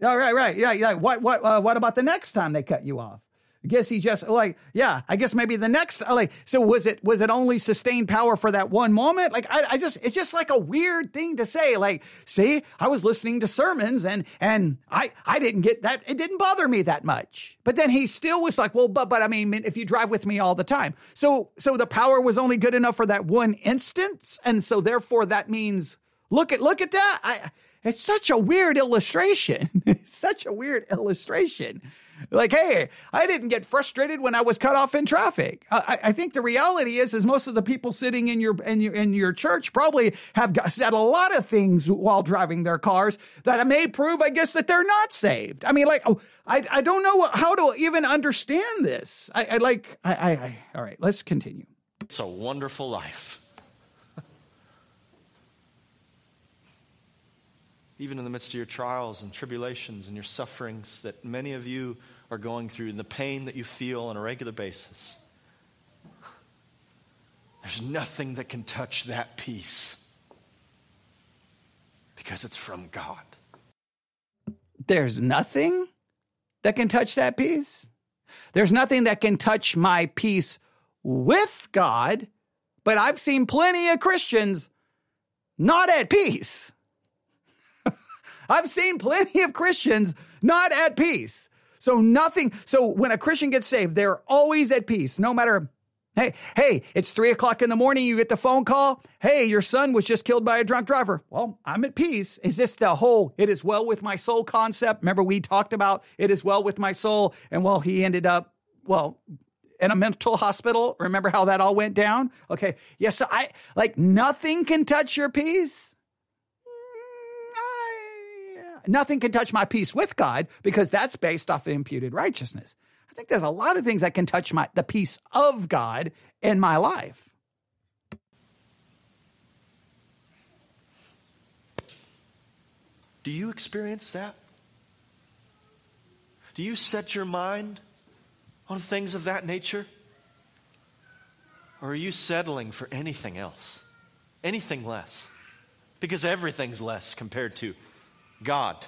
All right, right, yeah, yeah. What, what, uh, what about the next time they cut you off? I guess he just like, yeah. I guess maybe the next, uh, like, so was it was it only sustained power for that one moment? Like, I, I just, it's just like a weird thing to say. Like, see, I was listening to sermons and and I I didn't get that. It didn't bother me that much. But then he still was like, well, but but I mean, if you drive with me all the time, so so the power was only good enough for that one instance, and so therefore that means look at look at that. I it's such a weird illustration. such a weird illustration. Like, hey, I didn't get frustrated when I was cut off in traffic. I, I, think the reality is, is most of the people sitting in your in your in your church probably have got, said a lot of things while driving their cars that may prove, I guess, that they're not saved. I mean, like, oh, I I don't know how to even understand this. I, I like, I, I, I all right, let's continue. It's a wonderful life. Even in the midst of your trials and tribulations and your sufferings that many of you are going through, and the pain that you feel on a regular basis. There's nothing that can touch that peace because it's from God. There's nothing that can touch that peace. There's nothing that can touch my peace with God, but I've seen plenty of Christians not at peace. I've seen plenty of Christians not at peace. So nothing. So when a Christian gets saved, they're always at peace, no matter. Hey, hey, it's three o'clock in the morning. You get the phone call. Hey, your son was just killed by a drunk driver. Well, I'm at peace. Is this the whole it is well with my soul concept? Remember, we talked about it is well with my soul. And well, he ended up, well, in a mental hospital. Remember how that all went down? Okay. Yes. So I like nothing can touch your peace. Nothing can touch my peace with God because that's based off of imputed righteousness. I think there's a lot of things that can touch my the peace of God in my life. Do you experience that? Do you set your mind on things of that nature? Or are you settling for anything else? Anything less? Because everything's less compared to God.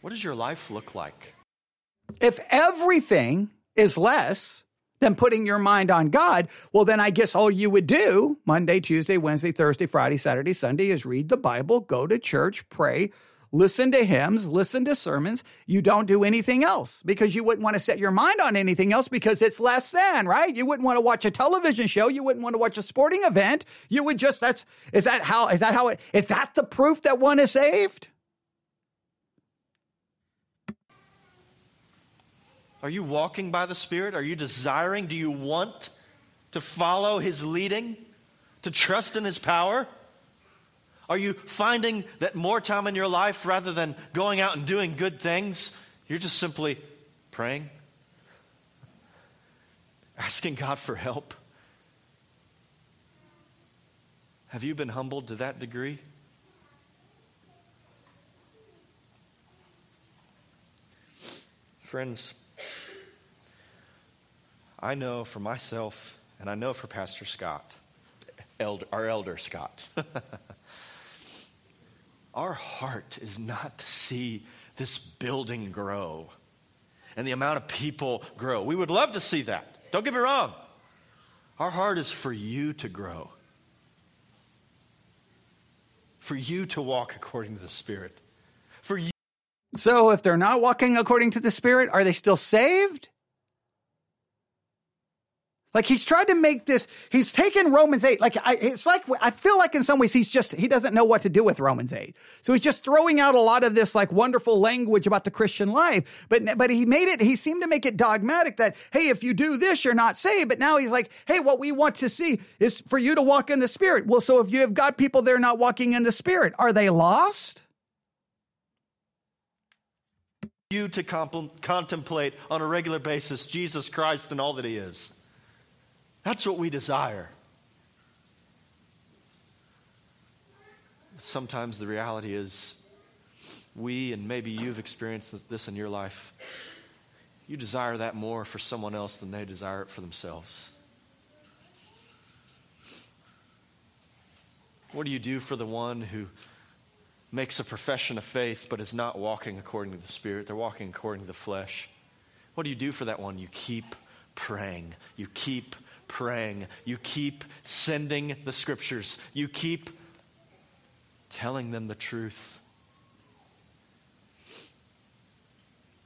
What does your life look like? If everything is less than putting your mind on God, well, then I guess all you would do Monday, Tuesday, Wednesday, Thursday, Friday, Saturday, Sunday is read the Bible, go to church, pray, listen to hymns, listen to sermons. You don't do anything else because you wouldn't want to set your mind on anything else because it's less than, right? You wouldn't want to watch a television show. You wouldn't want to watch a sporting event. You would just, that's, is that how, is that how it, is that the proof that one is saved? Are you walking by the Spirit? Are you desiring? Do you want to follow His leading? To trust in His power? Are you finding that more time in your life, rather than going out and doing good things, you're just simply praying? Asking God for help? Have you been humbled to that degree? Friends, I know for myself, and I know for Pastor Scott, elder, our elder Scott, our heart is not to see this building grow and the amount of people grow. We would love to see that. Don't get me wrong. Our heart is for you to grow, for you to walk according to the Spirit, for you. So if they're not walking according to the Spirit, are they still saved? Like he's tried to make this, he's taken Romans 8. Like I, it's like, I feel like in some ways he's just, he doesn't know what to do with Romans 8. So he's just throwing out a lot of this like wonderful language about the Christian life. But, but he made it, he seemed to make it dogmatic that, hey, if you do this, you're not saved. But now he's like, hey, what we want to see is for you to walk in the Spirit. Well, so if you have got people there not walking in the Spirit, are they lost? You to comp- contemplate on a regular basis Jesus Christ and all that he is. That's what we desire. Sometimes the reality is, we, and maybe you've experienced this in your life, you desire that more for someone else than they desire it for themselves. What do you do for the one who makes a profession of faith but is not walking according to the Spirit? They're walking according to the flesh. What do you do for that one? You keep praying. You keep praying. You keep sending the scriptures. You keep telling them the truth.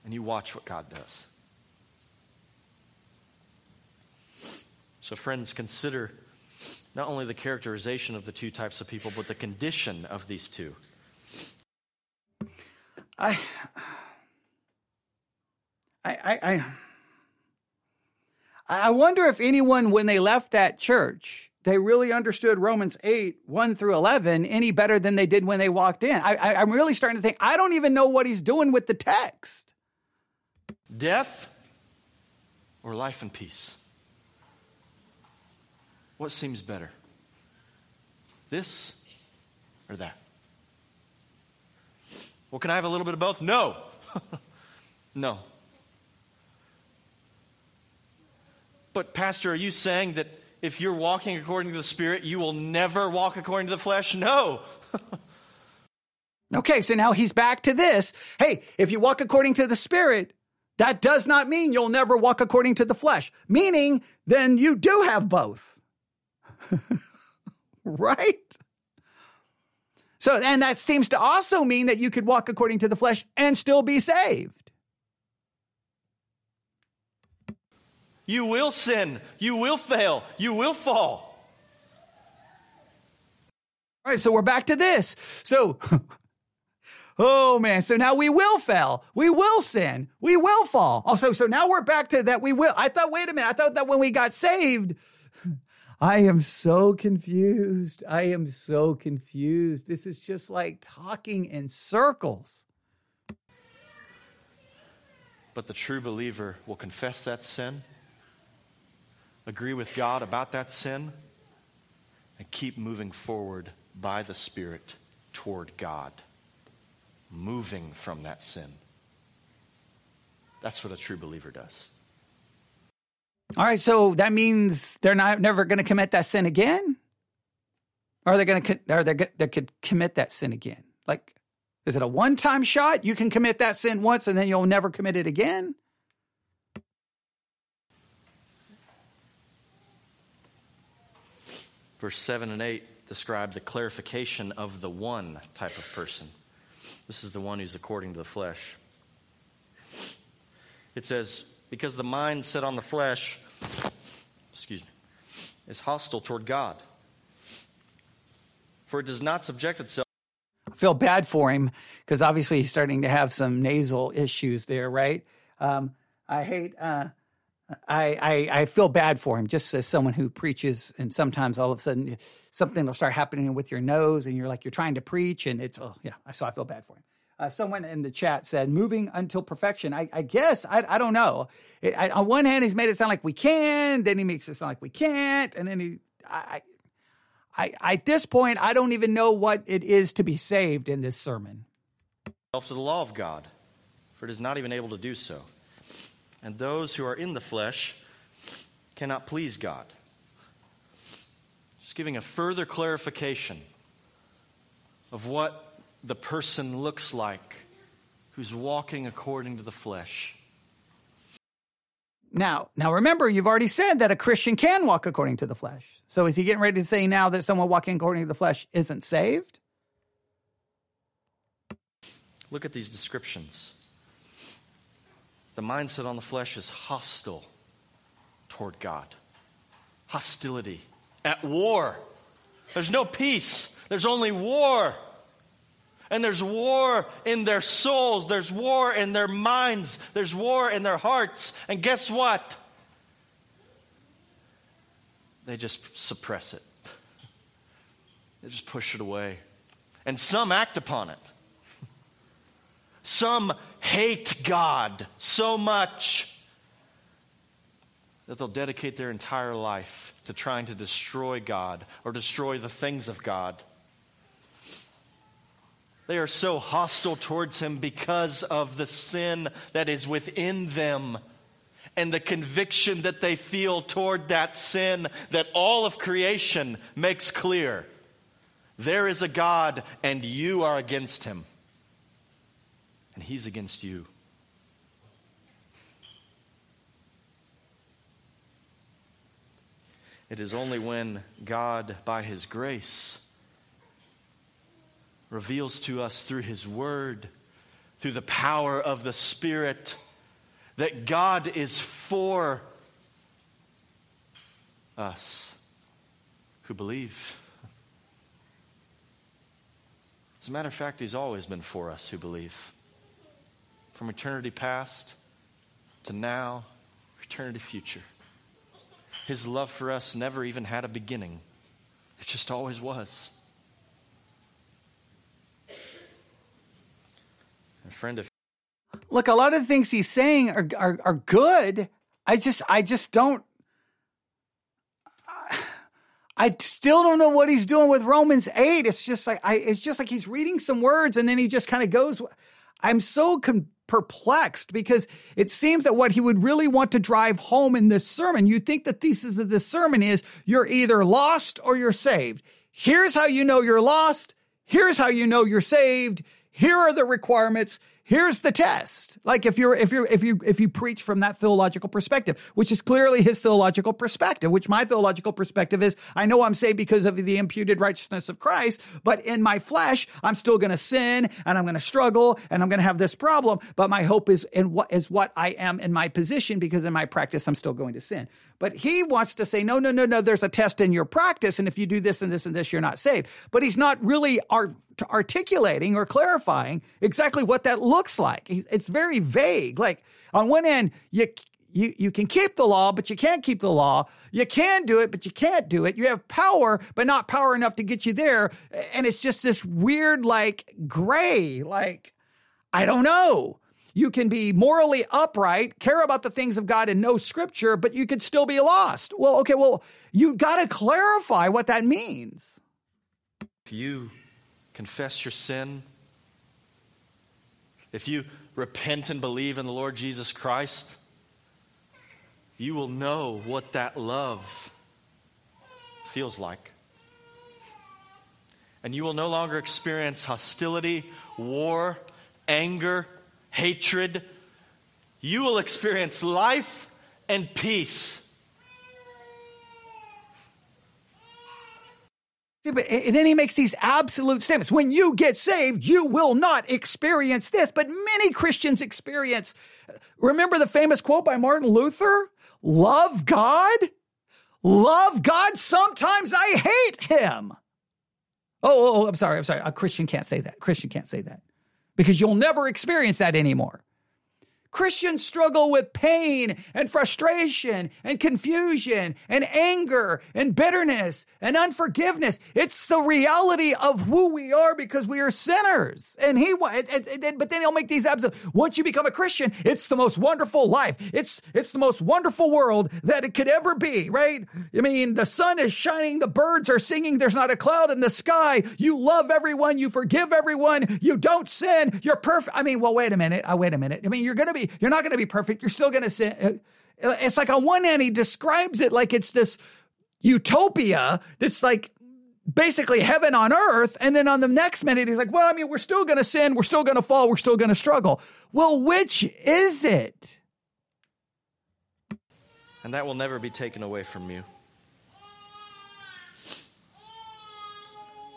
And you watch what God does. So, friends, consider not only the characterization of the two types of people, but the condition of these two. I, I, I, I I wonder if anyone, when they left that church, they really understood Romans 8, 1 through 11, any better than they did when they walked in. I, I'm really starting to think, I don't even know what he's doing with the text. Death or life and peace? What seems better? This or that? Well, can I have a little bit of both? No. no. But, Pastor, are you saying that if you're walking according to the Spirit, you will never walk according to the flesh? No. okay, so now he's back to this. Hey, if you walk according to the Spirit, that does not mean you'll never walk according to the flesh, meaning then you do have both. right? So, and that seems to also mean that you could walk according to the flesh and still be saved. You will sin. You will fail. You will fall. All right, so we're back to this. So, oh man, so now we will fail. We will sin. We will fall. Oh, so, so now we're back to that we will. I thought, wait a minute, I thought that when we got saved, I am so confused. I am so confused. This is just like talking in circles. But the true believer will confess that sin, agree with God about that sin, and keep moving forward by the Spirit toward God, moving from that sin. That's what a true believer does. All right, so that means they're not never going to commit that sin again. Or are they going to? Are they? They could commit that sin again? Like, is it a one-time shot? You can commit that sin once, and then you'll never commit it again. Verse seven and eight describe the clarification of the one type of person. This is the one who's according to the flesh. It says, because the mind set on the flesh, excuse me, is hostile toward God. For it does not subject itself. I feel bad for him because obviously he's starting to have some nasal issues there, right? Um, I hate. Uh, I, I I feel bad for him just as someone who preaches, and sometimes all of a sudden something will start happening with your nose, and you're like you're trying to preach, and it's oh yeah. So I feel bad for him. Uh, someone in the chat said moving until perfection. I, I guess I, I don't know. It, I, on one hand, he's made it sound like we can, then he makes it sound like we can't, and then he. I, I, I at this point, I don't even know what it is to be saved in this sermon. To the law of God, for it is not even able to do so. And those who are in the flesh cannot please God. Just giving a further clarification of what the person looks like who's walking according to the flesh. Now, now remember, you've already said that a Christian can walk according to the flesh. So is he getting ready to say now that someone walking according to the flesh isn't saved? Look at these descriptions. The mindset on the flesh is hostile toward God. Hostility. At war. There's no peace. There's only war. And there's war in their souls, there's war in their minds, there's war in their hearts. And guess what? They just suppress it, they just push it away. And some act upon it. Some hate God so much that they'll dedicate their entire life to trying to destroy God or destroy the things of God. They are so hostile towards him because of the sin that is within them and the conviction that they feel toward that sin that all of creation makes clear. There is a God, and you are against him, and he's against you. It is only when God, by his grace, reveals to us through His Word, through the power of the Spirit, that God is for us who believe. As a matter of fact, He's always been for us who believe. From eternity past to now, eternity future. His love for us never even had a beginning, it just always was. A friend, if look, a lot of the things he's saying are are, are good. I just I just don't. I still don't know what he's doing with Romans eight. It's just like I. It's just like he's reading some words and then he just kind of goes. I'm so con- perplexed because it seems that what he would really want to drive home in this sermon, you'd think the thesis of this sermon is you're either lost or you're saved. Here's how you know you're lost. Here's how you know you're saved. Here are the requirements. Here's the test. Like if you're if you're if you if you preach from that theological perspective, which is clearly his theological perspective, which my theological perspective is I know I'm saved because of the imputed righteousness of Christ, but in my flesh, I'm still going to sin and I'm going to struggle and I'm going to have this problem, but my hope is in what is what I am in my position because in my practice I'm still going to sin. But he wants to say, no, no, no, no, there's a test in your practice. And if you do this and this and this, you're not saved. But he's not really art- articulating or clarifying exactly what that looks like. It's very vague. Like on one end, you, you, you can keep the law, but you can't keep the law. You can do it, but you can't do it. You have power, but not power enough to get you there. And it's just this weird, like, gray, like, I don't know. You can be morally upright, care about the things of God and know scripture, but you could still be lost. Well, okay, well, you got to clarify what that means. If you confess your sin, if you repent and believe in the Lord Jesus Christ, you will know what that love feels like. And you will no longer experience hostility, war, anger, hatred. You will experience life and peace. And then he makes these absolute statements. When you get saved, you will not experience this, but many Christians experience. Remember the famous quote by Martin Luther? Love God? Love God? Sometimes I hate him. Oh, oh, oh, I'm sorry. I'm sorry. A Christian can't say that. A Christian can't say that because you'll never experience that anymore. Christians struggle with pain and frustration and confusion and anger and bitterness and unforgiveness. It's the reality of who we are because we are sinners. And he, but then he'll make these episodes. Once you become a Christian, it's the most wonderful life. It's, it's the most wonderful world that it could ever be, right? I mean, the sun is shining, the birds are singing, there's not a cloud in the sky. You love everyone, you forgive everyone, you don't sin, you're perfect. I mean, well, wait a minute. I uh, wait a minute. I mean, you're going to be you're not going to be perfect. You're still going to sin. Uh, it's like on one hand, he describes it like it's this utopia this like basically heaven on earth. And then on the next minute, he's like, well, I mean, we're still going to sin. We're still going to fall. We're still going to struggle. Well, which is it? And that will never be taken away from you.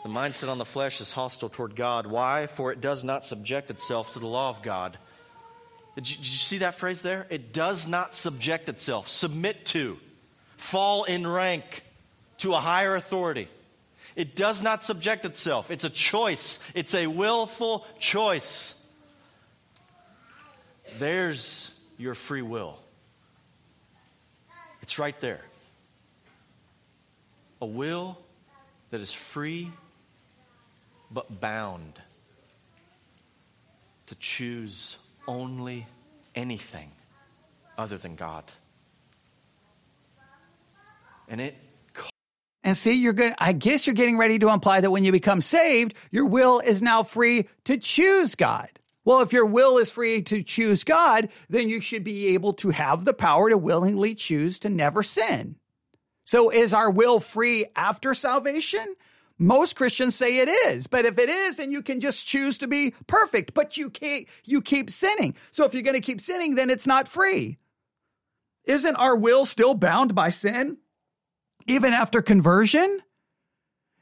The mindset on the flesh is hostile toward God. Why? For it does not subject itself to the law of God. Did you, did you see that phrase there? It does not subject itself, submit to, fall in rank to a higher authority. It does not subject itself. It's a choice, it's a willful choice. There's your free will. It's right there. A will that is free but bound to choose only anything other than God. And it and see, you're good. I guess you're getting ready to imply that when you become saved, your will is now free to choose God. Well, if your will is free to choose God, then you should be able to have the power to willingly choose to never sin. So is our will free after salvation? Most Christians say it is, but if it is, then you can just choose to be perfect, but you can't, you keep sinning. So if you're going to keep sinning, then it's not free. Isn't our will still bound by sin? Even after conversion?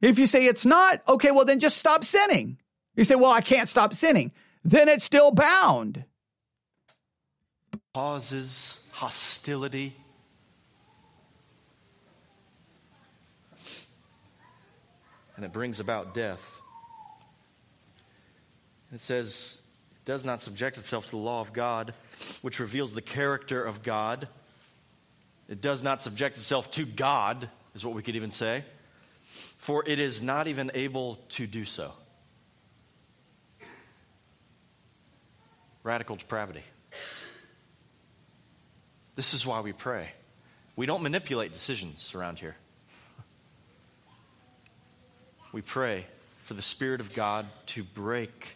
If you say it's not, okay, well then just stop sinning. You say, well, I can't stop sinning. Then it's still bound. Causes hostility and it brings about death. It says, it does not subject itself to the law of God, which reveals the character of God. It does not subject itself to God, is what we could even say, for it is not even able to do so. Radical depravity. This is why we pray. We don't manipulate decisions around here we pray for the Spirit of God to break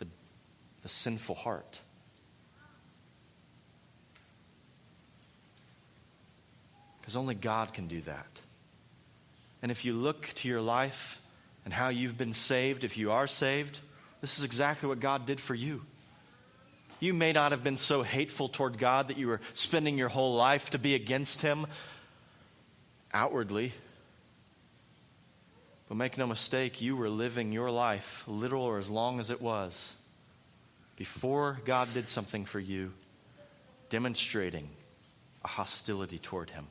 the, the sinful heart. Because only God can do that. And if you look to your life and how you've been saved, if you are saved, this is exactly what God did for you. You may not have been so hateful toward God that you were spending your whole life to be against Him outwardly, but make no mistake, you were living your life, little or as long as it was, before God did something for you, demonstrating a hostility toward Him.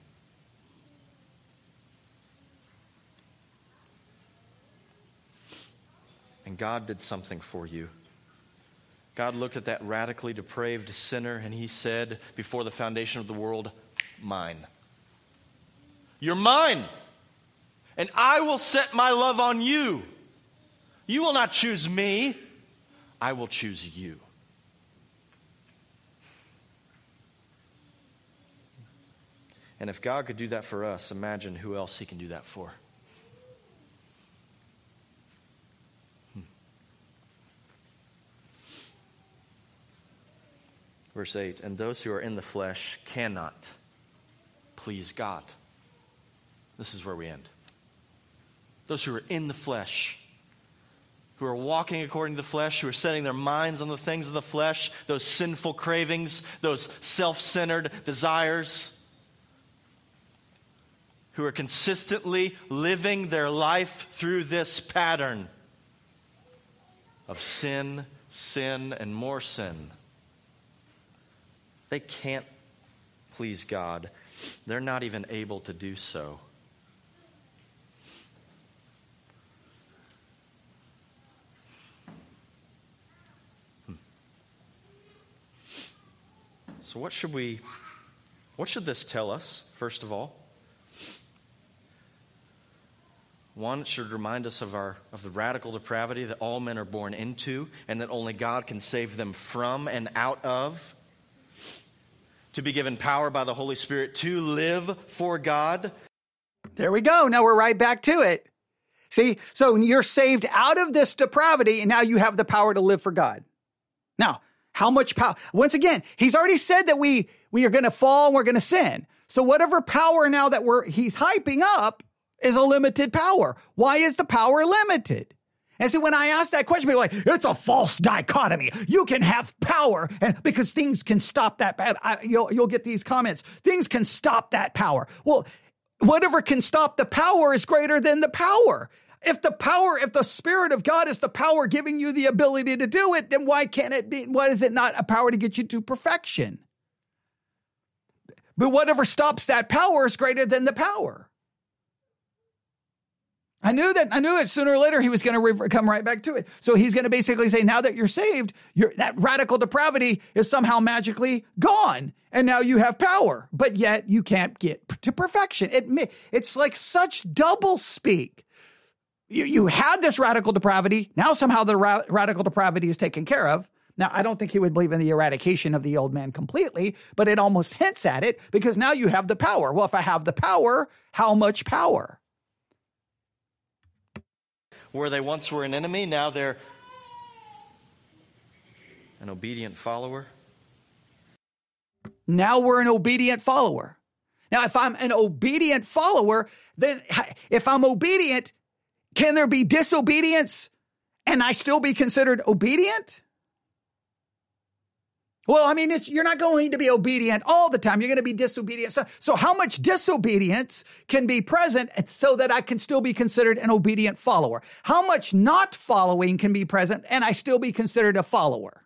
And God did something for you. God looked at that radically depraved sinner and he said, before the foundation of the world, Mine. You're mine. And I will set my love on you. You will not choose me, I will choose you. And if God could do that for us, imagine who else He can do that for. Hmm. Verse 8 And those who are in the flesh cannot please God. This is where we end. Those who are in the flesh, who are walking according to the flesh, who are setting their minds on the things of the flesh, those sinful cravings, those self centered desires who are consistently living their life through this pattern of sin, sin, and more sin. They can't please God. They're not even able to do so. So, what should we, what should this tell us, first of all? One should remind us of, our, of the radical depravity that all men are born into and that only God can save them from and out of. To be given power by the Holy Spirit to live for God. There we go. Now we're right back to it. See, so you're saved out of this depravity and now you have the power to live for God. Now, how much power? Once again, he's already said that we, we are going to fall and we're going to sin. So whatever power now that we're, he's hyping up is a limited power. Why is the power limited? And so when I ask that question, people are like, it's a false dichotomy. You can have power and because things can stop that. I, you'll, you'll get these comments. Things can stop that power. Well, whatever can stop the power is greater than the power. If the power, if the spirit of God is the power giving you the ability to do it, then why can't it be, why is it not a power to get you to perfection? But whatever stops that power is greater than the power. I knew that. I knew it sooner or later he was going to re- come right back to it. So he's going to basically say, now that you're saved, you're, that radical depravity is somehow magically gone, and now you have power. But yet you can't get to perfection. It, it's like such double speak. You, you had this radical depravity. Now somehow the ra- radical depravity is taken care of. Now, I don't think he would believe in the eradication of the old man completely, but it almost hints at it because now you have the power. Well, if I have the power, how much power? Where they once were an enemy, now they're an obedient follower. Now we're an obedient follower. Now, if I'm an obedient follower, then if I'm obedient, can there be disobedience and I still be considered obedient? Well, I mean, you're not going to be obedient all the time. You're going to be disobedient. So, so how much disobedience can be present so that I can still be considered an obedient follower? How much not following can be present and I still be considered a follower?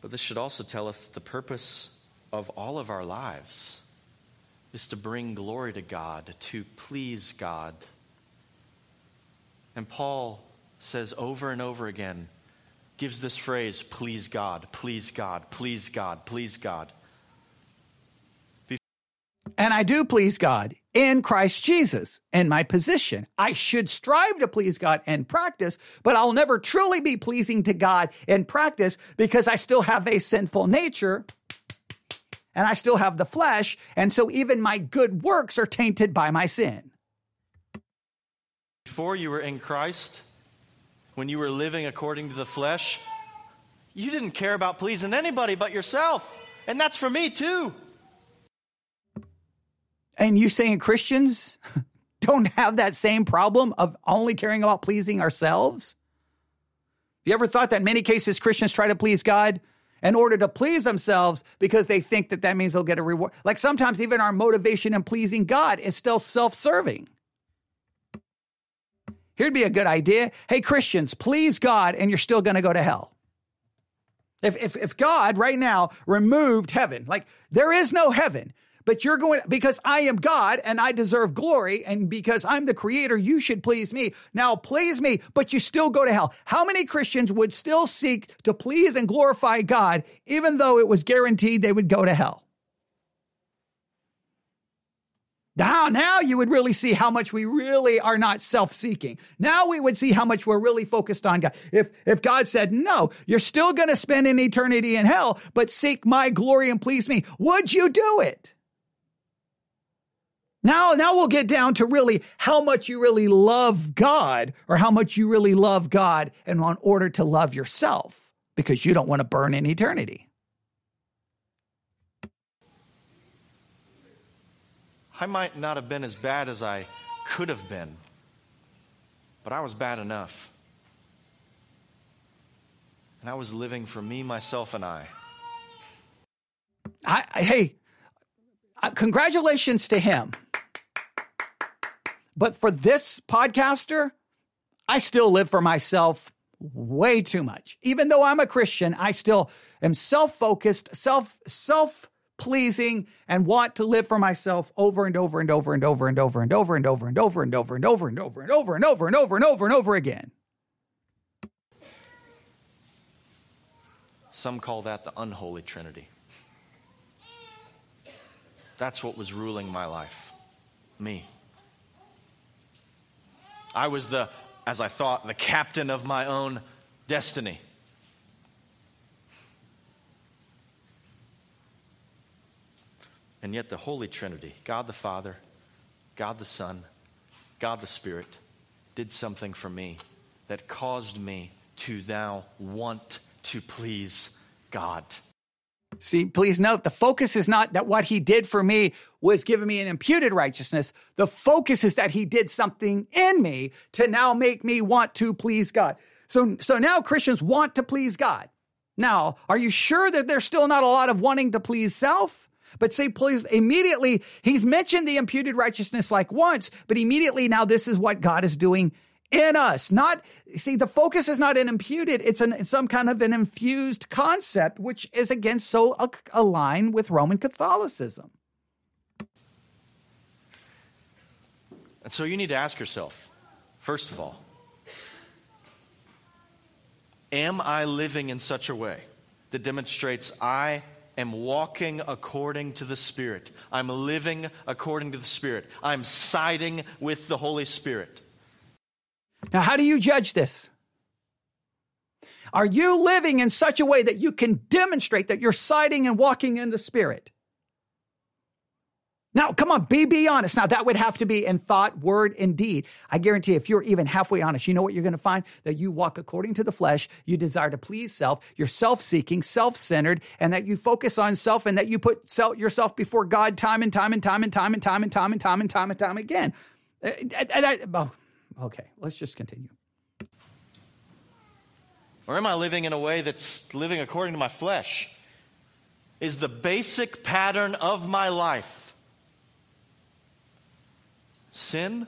But this should also tell us that the purpose of all of our lives is to bring glory to God, to please God. And Paul says over and over again, gives this phrase, please God, please God, please God, please God. And I do please God in Christ Jesus and my position. I should strive to please God and practice, but I'll never truly be pleasing to God in practice because I still have a sinful nature and I still have the flesh. And so even my good works are tainted by my sin. Before you were in Christ, when you were living according to the flesh, you didn't care about pleasing anybody but yourself. And that's for me too. And you saying Christians don't have that same problem of only caring about pleasing ourselves? Have you ever thought that in many cases Christians try to please God in order to please themselves because they think that that means they'll get a reward? Like sometimes even our motivation in pleasing God is still self serving. Here'd be a good idea. Hey, Christians, please God, and you're still going to go to hell. If, if, if God right now removed heaven, like there is no heaven, but you're going because I am God and I deserve glory and because I'm the creator, you should please me. Now please me, but you still go to hell. How many Christians would still seek to please and glorify God even though it was guaranteed they would go to hell? Now, now you would really see how much we really are not self-seeking. Now we would see how much we're really focused on God. If, if God said, no, you're still going to spend an eternity in hell, but seek my glory and please me, would you do it? Now, now we'll get down to really how much you really love God or how much you really love God and in order to love yourself because you don't want to burn in eternity. I might not have been as bad as I could have been, but I was bad enough. And I was living for me, myself, and I. I, I hey, uh, congratulations to him. But for this podcaster, I still live for myself way too much. Even though I'm a Christian, I still am self-focused, self self pleasing and want to live for myself over and over and over and over and over and over and over and over and over and over and over and over and over and over and over and over again. Some call that the unholy trinity. That's what was ruling my life. Me. I was the, as I thought, the captain of my own destiny. And yet, the Holy Trinity, God the Father, God the Son, God the Spirit, did something for me that caused me to now want to please God. See, please note the focus is not that what he did for me was giving me an imputed righteousness. The focus is that he did something in me to now make me want to please God. So, so now Christians want to please God. Now, are you sure that there's still not a lot of wanting to please self? But say, please, immediately, he's mentioned the imputed righteousness like once, but immediately now this is what God is doing in us. Not, see, the focus is not an imputed, it's, an, it's some kind of an infused concept, which is again so aligned with Roman Catholicism. And so you need to ask yourself, first of all, am I living in such a way that demonstrates I am walking according to the Spirit. I'm living according to the Spirit. I'm siding with the Holy Spirit. Now, how do you judge this? Are you living in such a way that you can demonstrate that you're siding and walking in the Spirit? Now, come on, be be honest. Now, that would have to be in thought, word, and deed. I guarantee if you're even halfway honest, you know what you're going to find? That you walk according to the flesh, you desire to please self, you're self-seeking, self-centered, and that you focus on self and that you put self, yourself before God time and time and time and time and time and time and time and time and time again. Uh, and I, oh, okay, let's just continue. Or am I living in a way that's living according to my flesh? Is the basic pattern of my life sin?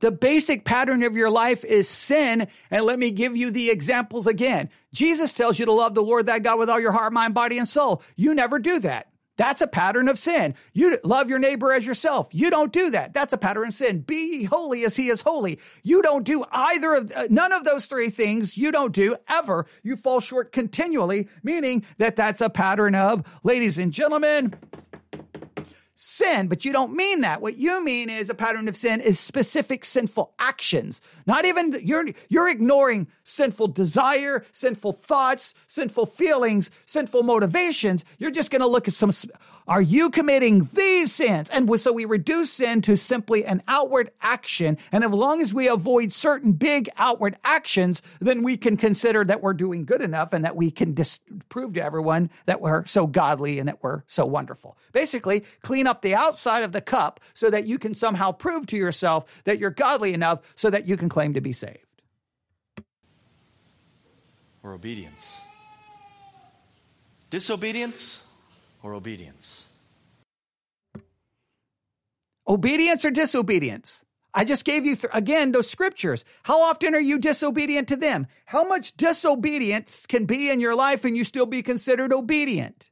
The basic pattern of your life is sin. And let me give you the examples again. Jesus tells you to love the Lord thy God with all your heart, mind, body, and soul. You never do that. That's a pattern of sin. You love your neighbor as yourself. You don't do that. That's a pattern of sin. Be holy as he is holy. You don't do either of uh, none of those three things. You don't do ever. You fall short continually, meaning that that's a pattern of, ladies and gentlemen, sin, but you don't mean that. What you mean is a pattern of sin is specific sinful actions. Not even you're you're ignoring sinful desire, sinful thoughts, sinful feelings, sinful motivations. You're just going to look at some are you committing these sins? And so we reduce sin to simply an outward action. And as long as we avoid certain big outward actions, then we can consider that we're doing good enough and that we can dis- prove to everyone that we're so godly and that we're so wonderful. Basically, clean up the outside of the cup so that you can somehow prove to yourself that you're godly enough so that you can claim to be saved. Or obedience. Disobedience or obedience? Obedience or disobedience? I just gave you, th- again, those scriptures. How often are you disobedient to them? How much disobedience can be in your life and you still be considered obedient?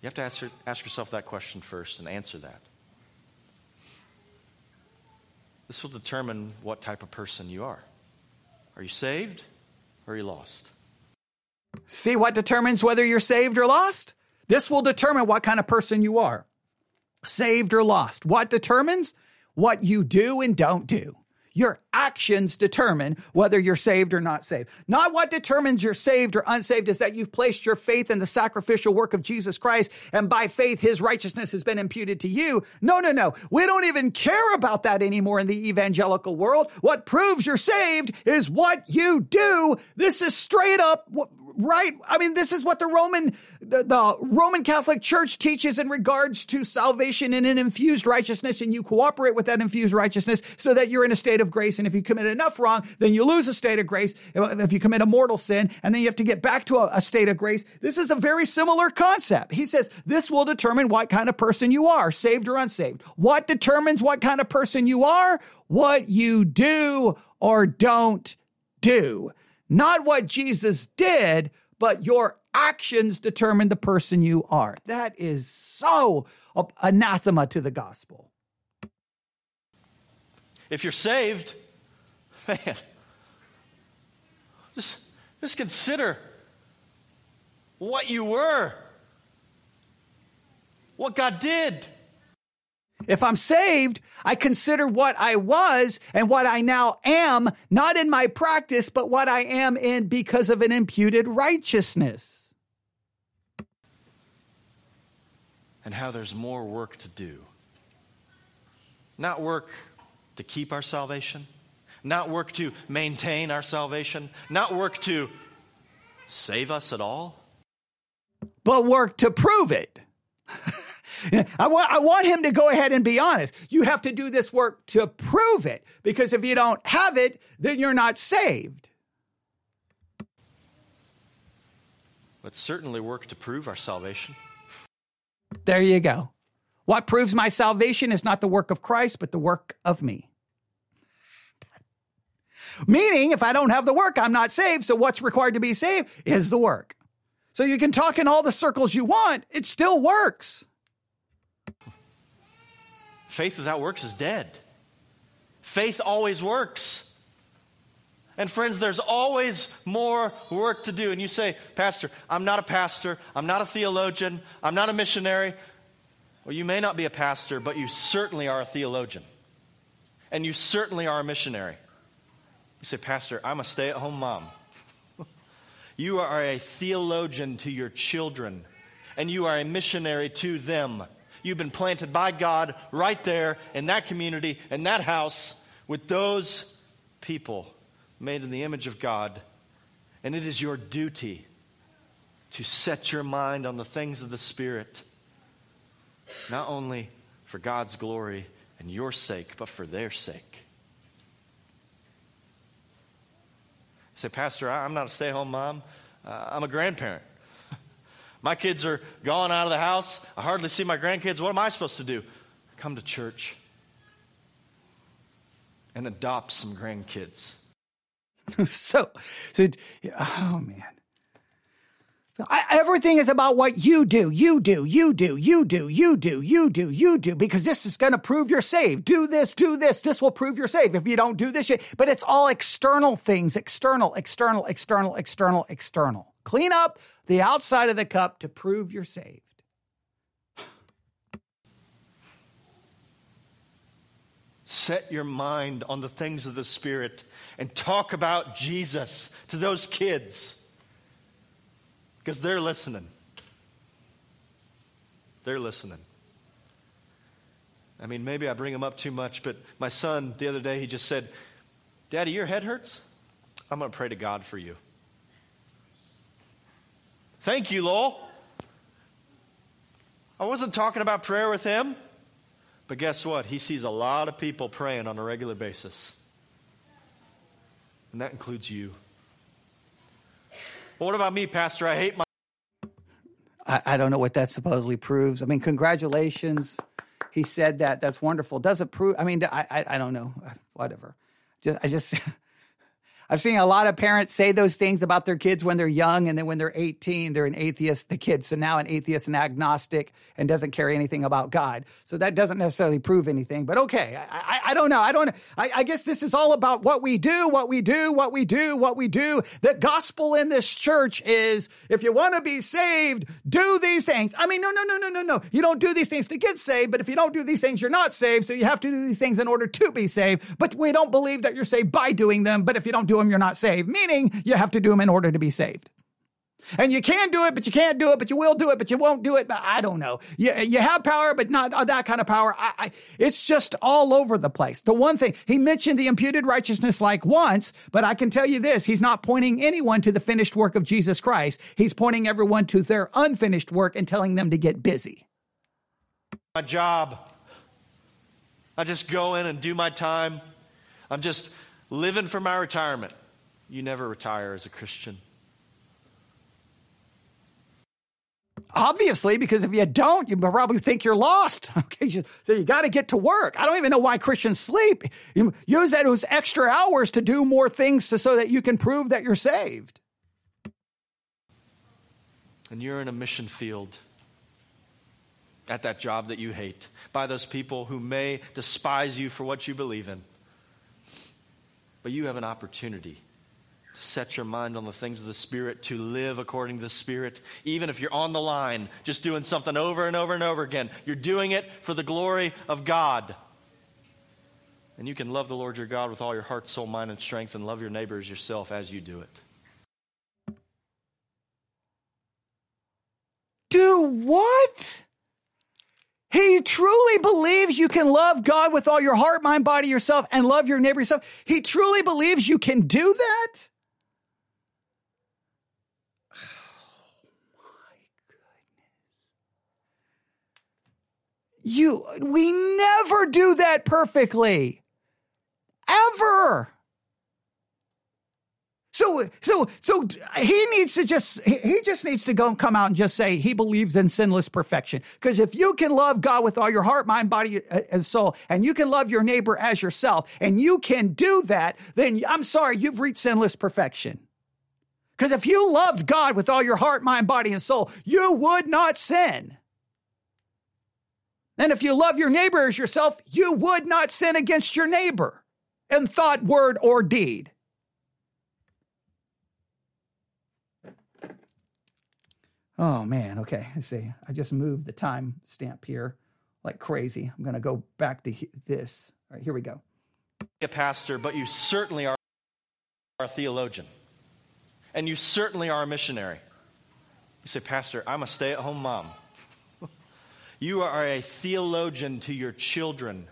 You have to ask, ask yourself that question first and answer that. This will determine what type of person you are. Are you saved or are you lost? See what determines whether you're saved or lost? This will determine what kind of person you are. Saved or lost. What determines? What you do and don't do. Your actions determine whether you're saved or not saved. Not what determines you're saved or unsaved is that you've placed your faith in the sacrificial work of Jesus Christ and by faith his righteousness has been imputed to you. No, no, no. We don't even care about that anymore in the evangelical world. What proves you're saved is what you do. This is straight up right? I mean, this is what the Roman, the, the, Roman Catholic Church teaches in regards to salvation and an infused righteousness, and you cooperate with that infused righteousness so that you're in a state of grace. And if you commit enough wrong, then you lose a state of grace. Uh, if you commit a mortal sin, and then you have to get back to a, a state of grace. This is a very similar concept. He says this will determine what kind of person you are, saved or unsaved. What determines what kind of person you are? What you do or don't do. Not what Jesus did, but your actions determine the person you are. That is so anathema to the gospel. If you're saved, man, just, just consider what you were, what God did. If I'm saved, I consider what I was and what I now am, not in my practice, but what I am in because of an imputed righteousness. And how there's more work to do. Not work to keep our salvation, not work to maintain our salvation, not work to save us at all, but work to prove it. I want, I want him to go ahead and be honest. You have to do this work to prove it because if you don't have it, then you're not saved. But certainly work to prove our salvation. There you go. What proves my salvation is not the work of Christ, but the work of me. Meaning, if I don't have the work, I'm not saved. So what's required to be saved is the work. So you can talk in all the circles you want, it still works. Faith without works is dead. Faith always works. And friends, there's always more work to do. And you say, Pastor, I'm not a pastor, I'm not a theologian, I'm not a missionary. Well, you may not be a pastor, but you certainly are a theologian. And you certainly are a missionary. You say, Pastor, I'm a stay at home mom. you are a theologian to your children, and you are a missionary to them. You've been planted by God right there in that community, in that house, with those people made in the image of God. And it is your duty to set your mind on the things of the Spirit, not only for God's glory and your sake, but for their sake. say, Pastor, I'm not a stay home mom, uh, I'm a grandparent. My kids are gone out of the house. I hardly see my grandkids. What am I supposed to do? Come to church and adopt some grandkids. so, so, oh man. I, everything is about what you do, you do, you do, you do, you do, you do, you do, because this is going to prove you're saved. Do this, do this. This will prove you're saved. If you don't do this, you, but it's all external things, external, external, external, external, external. Clean up the outside of the cup to prove you're saved. Set your mind on the things of the Spirit and talk about Jesus to those kids because they're listening. They're listening. I mean, maybe I bring them up too much, but my son the other day, he just said, Daddy, your head hurts? I'm going to pray to God for you. Thank you, Lowell. I wasn't talking about prayer with him, but guess what? He sees a lot of people praying on a regular basis. And that includes you. Well, what about me, Pastor? I hate my. I, I don't know what that supposedly proves. I mean, congratulations. He said that. That's wonderful. Does it prove? I mean, I, I, I don't know. Whatever. Just, I just. I've seen a lot of parents say those things about their kids when they're young, and then when they're 18, they're an atheist. The kid. so now an atheist and agnostic and doesn't care anything about God. So that doesn't necessarily prove anything. But okay, I, I, I don't know. I don't. I, I guess this is all about what we do, what we do, what we do, what we do. The gospel in this church is if you want to be saved, do these things. I mean, no, no, no, no, no, no. You don't do these things to get saved, but if you don't do these things, you're not saved. So you have to do these things in order to be saved. But we don't believe that you're saved by doing them. But if you don't do them, you're not saved, meaning you have to do them in order to be saved. And you can do it, but you can't do it, but you will do it, but you won't do it. But I don't know. You, you have power, but not that kind of power. I, I, it's just all over the place. The one thing he mentioned the imputed righteousness like once, but I can tell you this. He's not pointing anyone to the finished work of Jesus Christ. He's pointing everyone to their unfinished work and telling them to get busy. My job. I just go in and do my time. I'm just living for my retirement. You never retire as a Christian. Obviously, because if you don't, you probably think you're lost. Okay, so you got to get to work. I don't even know why Christians sleep. You use those extra hours to do more things to, so that you can prove that you're saved. And you're in a mission field at that job that you hate by those people who may despise you for what you believe in. But you have an opportunity to set your mind on the things of the Spirit, to live according to the Spirit. Even if you're on the line, just doing something over and over and over again, you're doing it for the glory of God. And you can love the Lord your God with all your heart, soul, mind, and strength, and love your neighbors yourself as you do it. Do what? He truly believes you can love God with all your heart, mind, body, yourself, and love your neighbor yourself. He truly believes you can do that? Oh, you, we never do that perfectly. Ever. So, so, so he needs to just, he just needs to go and come out and just say he believes in sinless perfection. Because if you can love God with all your heart, mind, body, uh, and soul, and you can love your neighbor as yourself, and you can do that, then I'm sorry, you've reached sinless perfection. Because if you loved God with all your heart, mind, body, and soul, you would not sin. And if you love your neighbor as yourself, you would not sin against your neighbor in thought, word, or deed. Oh man, okay. I see. I just moved the time stamp here like crazy. I'm going to go back to this. All right, here we go. A pastor, but you certainly are a theologian. And you certainly are a missionary. You say, Pastor, I'm a stay at home mom. You are a theologian to your children,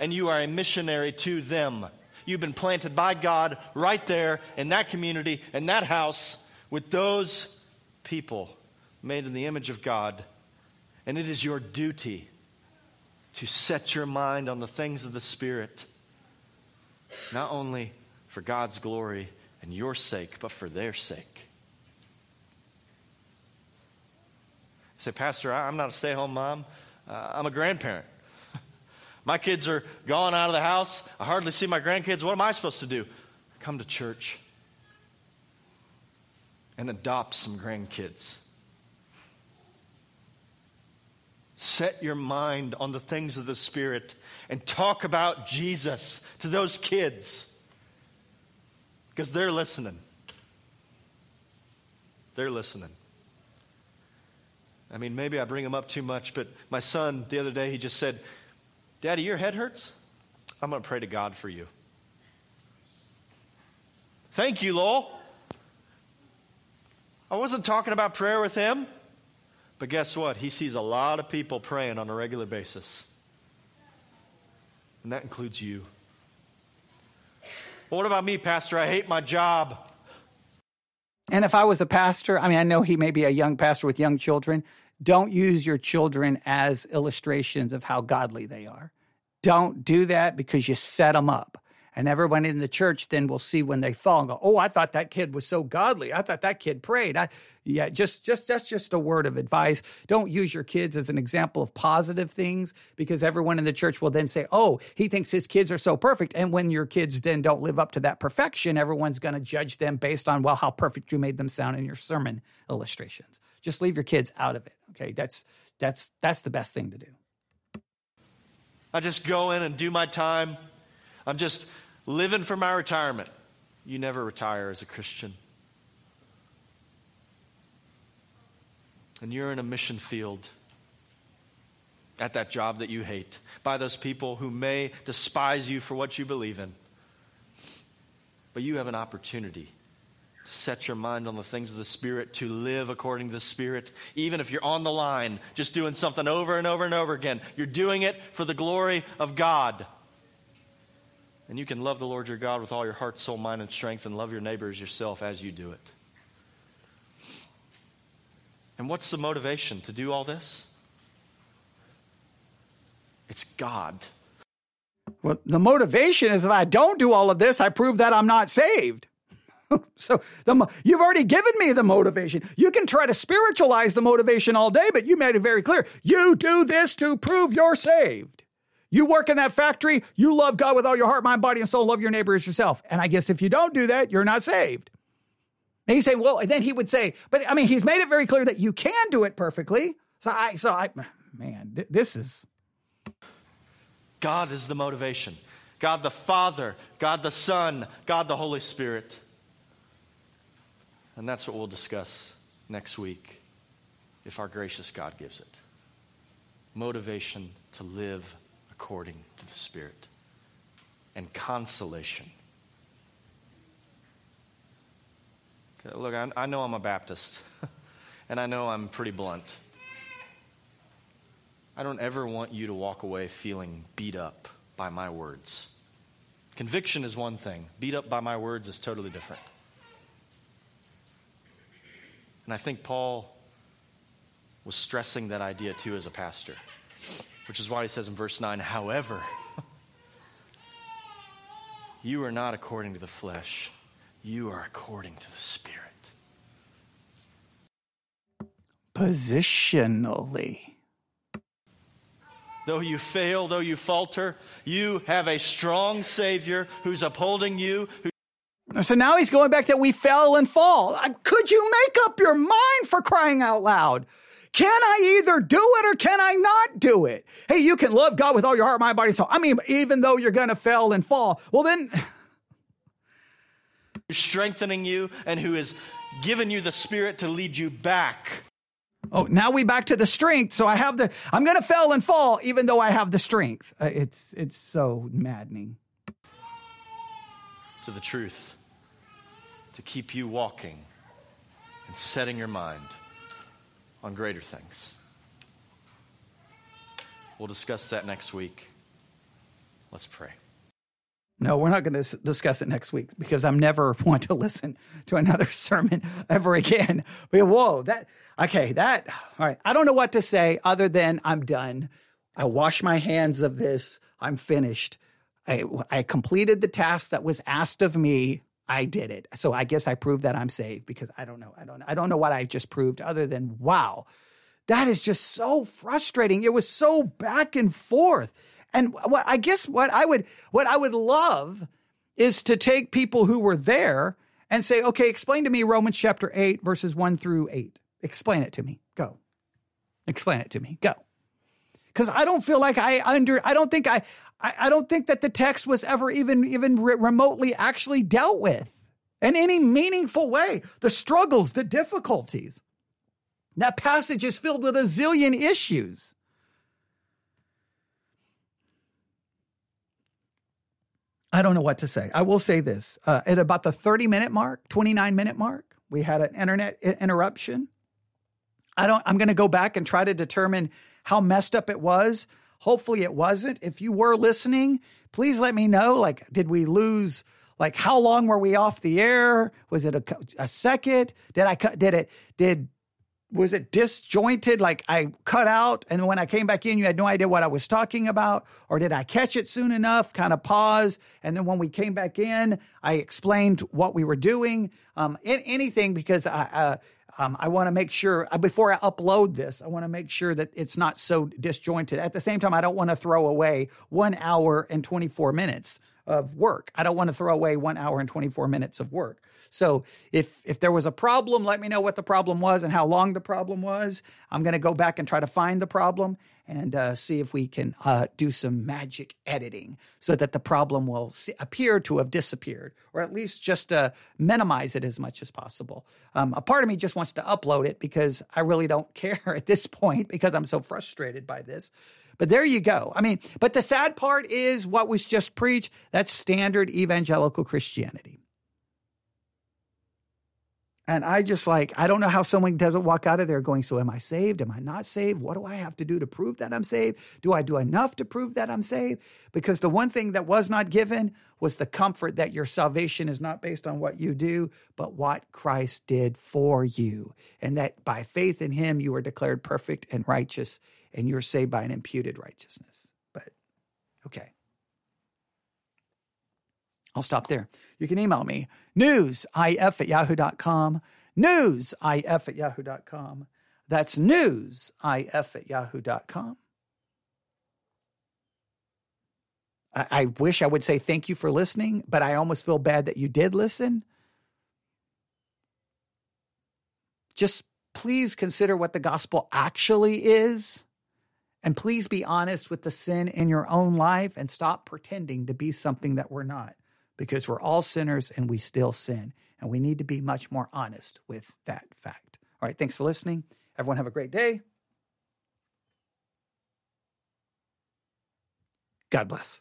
and you are a missionary to them. You've been planted by God right there in that community, in that house, with those people made in the image of God. And it is your duty to set your mind on the things of the Spirit, not only for God's glory and your sake, but for their sake. say, Pastor, I'm not a stay home mom, uh, I'm a grandparent. my kids are gone out of the house. I hardly see my grandkids. What am I supposed to do? Come to church and adopt some grandkids. Set your mind on the things of the Spirit and talk about Jesus to those kids because they're listening. They're listening. I mean, maybe I bring him up too much, but my son the other day, he just said, Daddy, your head hurts? I'm going to pray to God for you. Thank you, Lowell. I wasn't talking about prayer with him, but guess what? He sees a lot of people praying on a regular basis. And that includes you. Well, what about me, Pastor? I hate my job. And if I was a pastor, I mean, I know he may be a young pastor with young children, don't use your children as illustrations of how godly they are. Don't do that because you set them up. And everyone in the church then will see when they fall and go, "Oh, I thought that kid was so godly. I thought that kid prayed." I, yeah, just just that's just a word of advice. Don't use your kids as an example of positive things because everyone in the church will then say, "Oh, he thinks his kids are so perfect." And when your kids then don't live up to that perfection, everyone's going to judge them based on well how perfect you made them sound in your sermon illustrations. Just leave your kids out of it. Okay? That's that's that's the best thing to do. I just go in and do my time. I'm just living for my retirement. You never retire as a Christian. And you're in a mission field at that job that you hate by those people who may despise you for what you believe in. But you have an opportunity to set your mind on the things of the Spirit, to live according to the Spirit. Even if you're on the line, just doing something over and over and over again, you're doing it for the glory of God. And you can love the Lord your God with all your heart, soul, mind, and strength, and love your neighbor as yourself as you do it. And what's the motivation to do all this? It's God. Well, the motivation is if I don't do all of this, I prove that I'm not saved. so the, you've already given me the motivation. You can try to spiritualize the motivation all day, but you made it very clear. You do this to prove you're saved. You work in that factory, you love God with all your heart, mind, body, and soul, love your neighbor as yourself. And I guess if you don't do that, you're not saved. And he's saying, well, and then he would say, but I mean, he's made it very clear that you can do it perfectly. So I, so I, man, th- this is. God is the motivation. God the Father, God the Son, God the Holy Spirit. And that's what we'll discuss next week if our gracious God gives it. Motivation to live according to the Spirit, and consolation. Look, I, I know I'm a Baptist, and I know I'm pretty blunt. I don't ever want you to walk away feeling beat up by my words. Conviction is one thing, beat up by my words is totally different. And I think Paul was stressing that idea too as a pastor. Which is why he says in verse 9, however, you are not according to the flesh, you are according to the Spirit. Positionally. Though you fail, though you falter, you have a strong Savior who's upholding you. so now he's going back that we fell and fall. Could you make up your mind for crying out loud? Can I either do it or can I not do it? Hey, you can love God with all your heart, mind, body, soul. I mean, even though you're going to fail and fall, well, then. Strengthening you and who has given you the Spirit to lead you back. Oh, now we back to the strength. So I have the, I'm going to fail and fall even though I have the strength. Uh, it's, it's so maddening. To the truth, to keep you walking and setting your mind on greater things. We'll discuss that next week. Let's pray. No, we're not going to discuss it next week because I'm never want to listen to another sermon ever again. But whoa, that okay, that all right. I don't know what to say other than I'm done. I wash my hands of this. I'm finished. I I completed the task that was asked of me I did it. So I guess I proved that I'm saved because I don't know. I don't I don't know what I just proved other than wow. That is just so frustrating. It was so back and forth. And what I guess what I would what I would love is to take people who were there and say, "Okay, explain to me Romans chapter 8 verses 1 through 8. Explain it to me. Go. Explain it to me. Go." Cuz I don't feel like I under I don't think I I, I don't think that the text was ever even even re- remotely actually dealt with in any meaningful way. The struggles, the difficulties. That passage is filled with a zillion issues. I don't know what to say. I will say this uh, at about the 30 minute mark, 29 minute mark, we had an internet interruption. I don't, I'm going to go back and try to determine how messed up it was. Hopefully it wasn't. If you were listening, please let me know. Like, did we lose? Like, how long were we off the air? Was it a, a second? Did I cut? Did it? Did was it disjointed? Like I cut out, and when I came back in, you had no idea what I was talking about, or did I catch it soon enough? Kind of pause, and then when we came back in, I explained what we were doing. Um, anything because I. Uh, um, I want to make sure uh, before I upload this, I want to make sure that it's not so disjointed. At the same time, I don't want to throw away one hour and 24 minutes of work. I don't want to throw away one hour and 24 minutes of work. So if if there was a problem, let me know what the problem was and how long the problem was. I'm going to go back and try to find the problem and uh, see if we can uh, do some magic editing so that the problem will see, appear to have disappeared, or at least just uh, minimize it as much as possible. Um, a part of me just wants to upload it because I really don't care at this point because I'm so frustrated by this. But there you go. I mean, but the sad part is what was just preached. That's standard evangelical Christianity. And I just like, I don't know how someone doesn't walk out of there going, So am I saved? Am I not saved? What do I have to do to prove that I'm saved? Do I do enough to prove that I'm saved? Because the one thing that was not given was the comfort that your salvation is not based on what you do, but what Christ did for you. And that by faith in him, you are declared perfect and righteous, and you're saved by an imputed righteousness. But okay. I'll stop there. You can email me, newsif at yahoo.com, newsif at yahoo.com. That's newsif at yahoo.com. I, I wish I would say thank you for listening, but I almost feel bad that you did listen. Just please consider what the gospel actually is. And please be honest with the sin in your own life and stop pretending to be something that we're not because we're all sinners and we still sin. And we need to be much more honest with that fact. All right, thanks for listening. Everyone have a great day. God bless.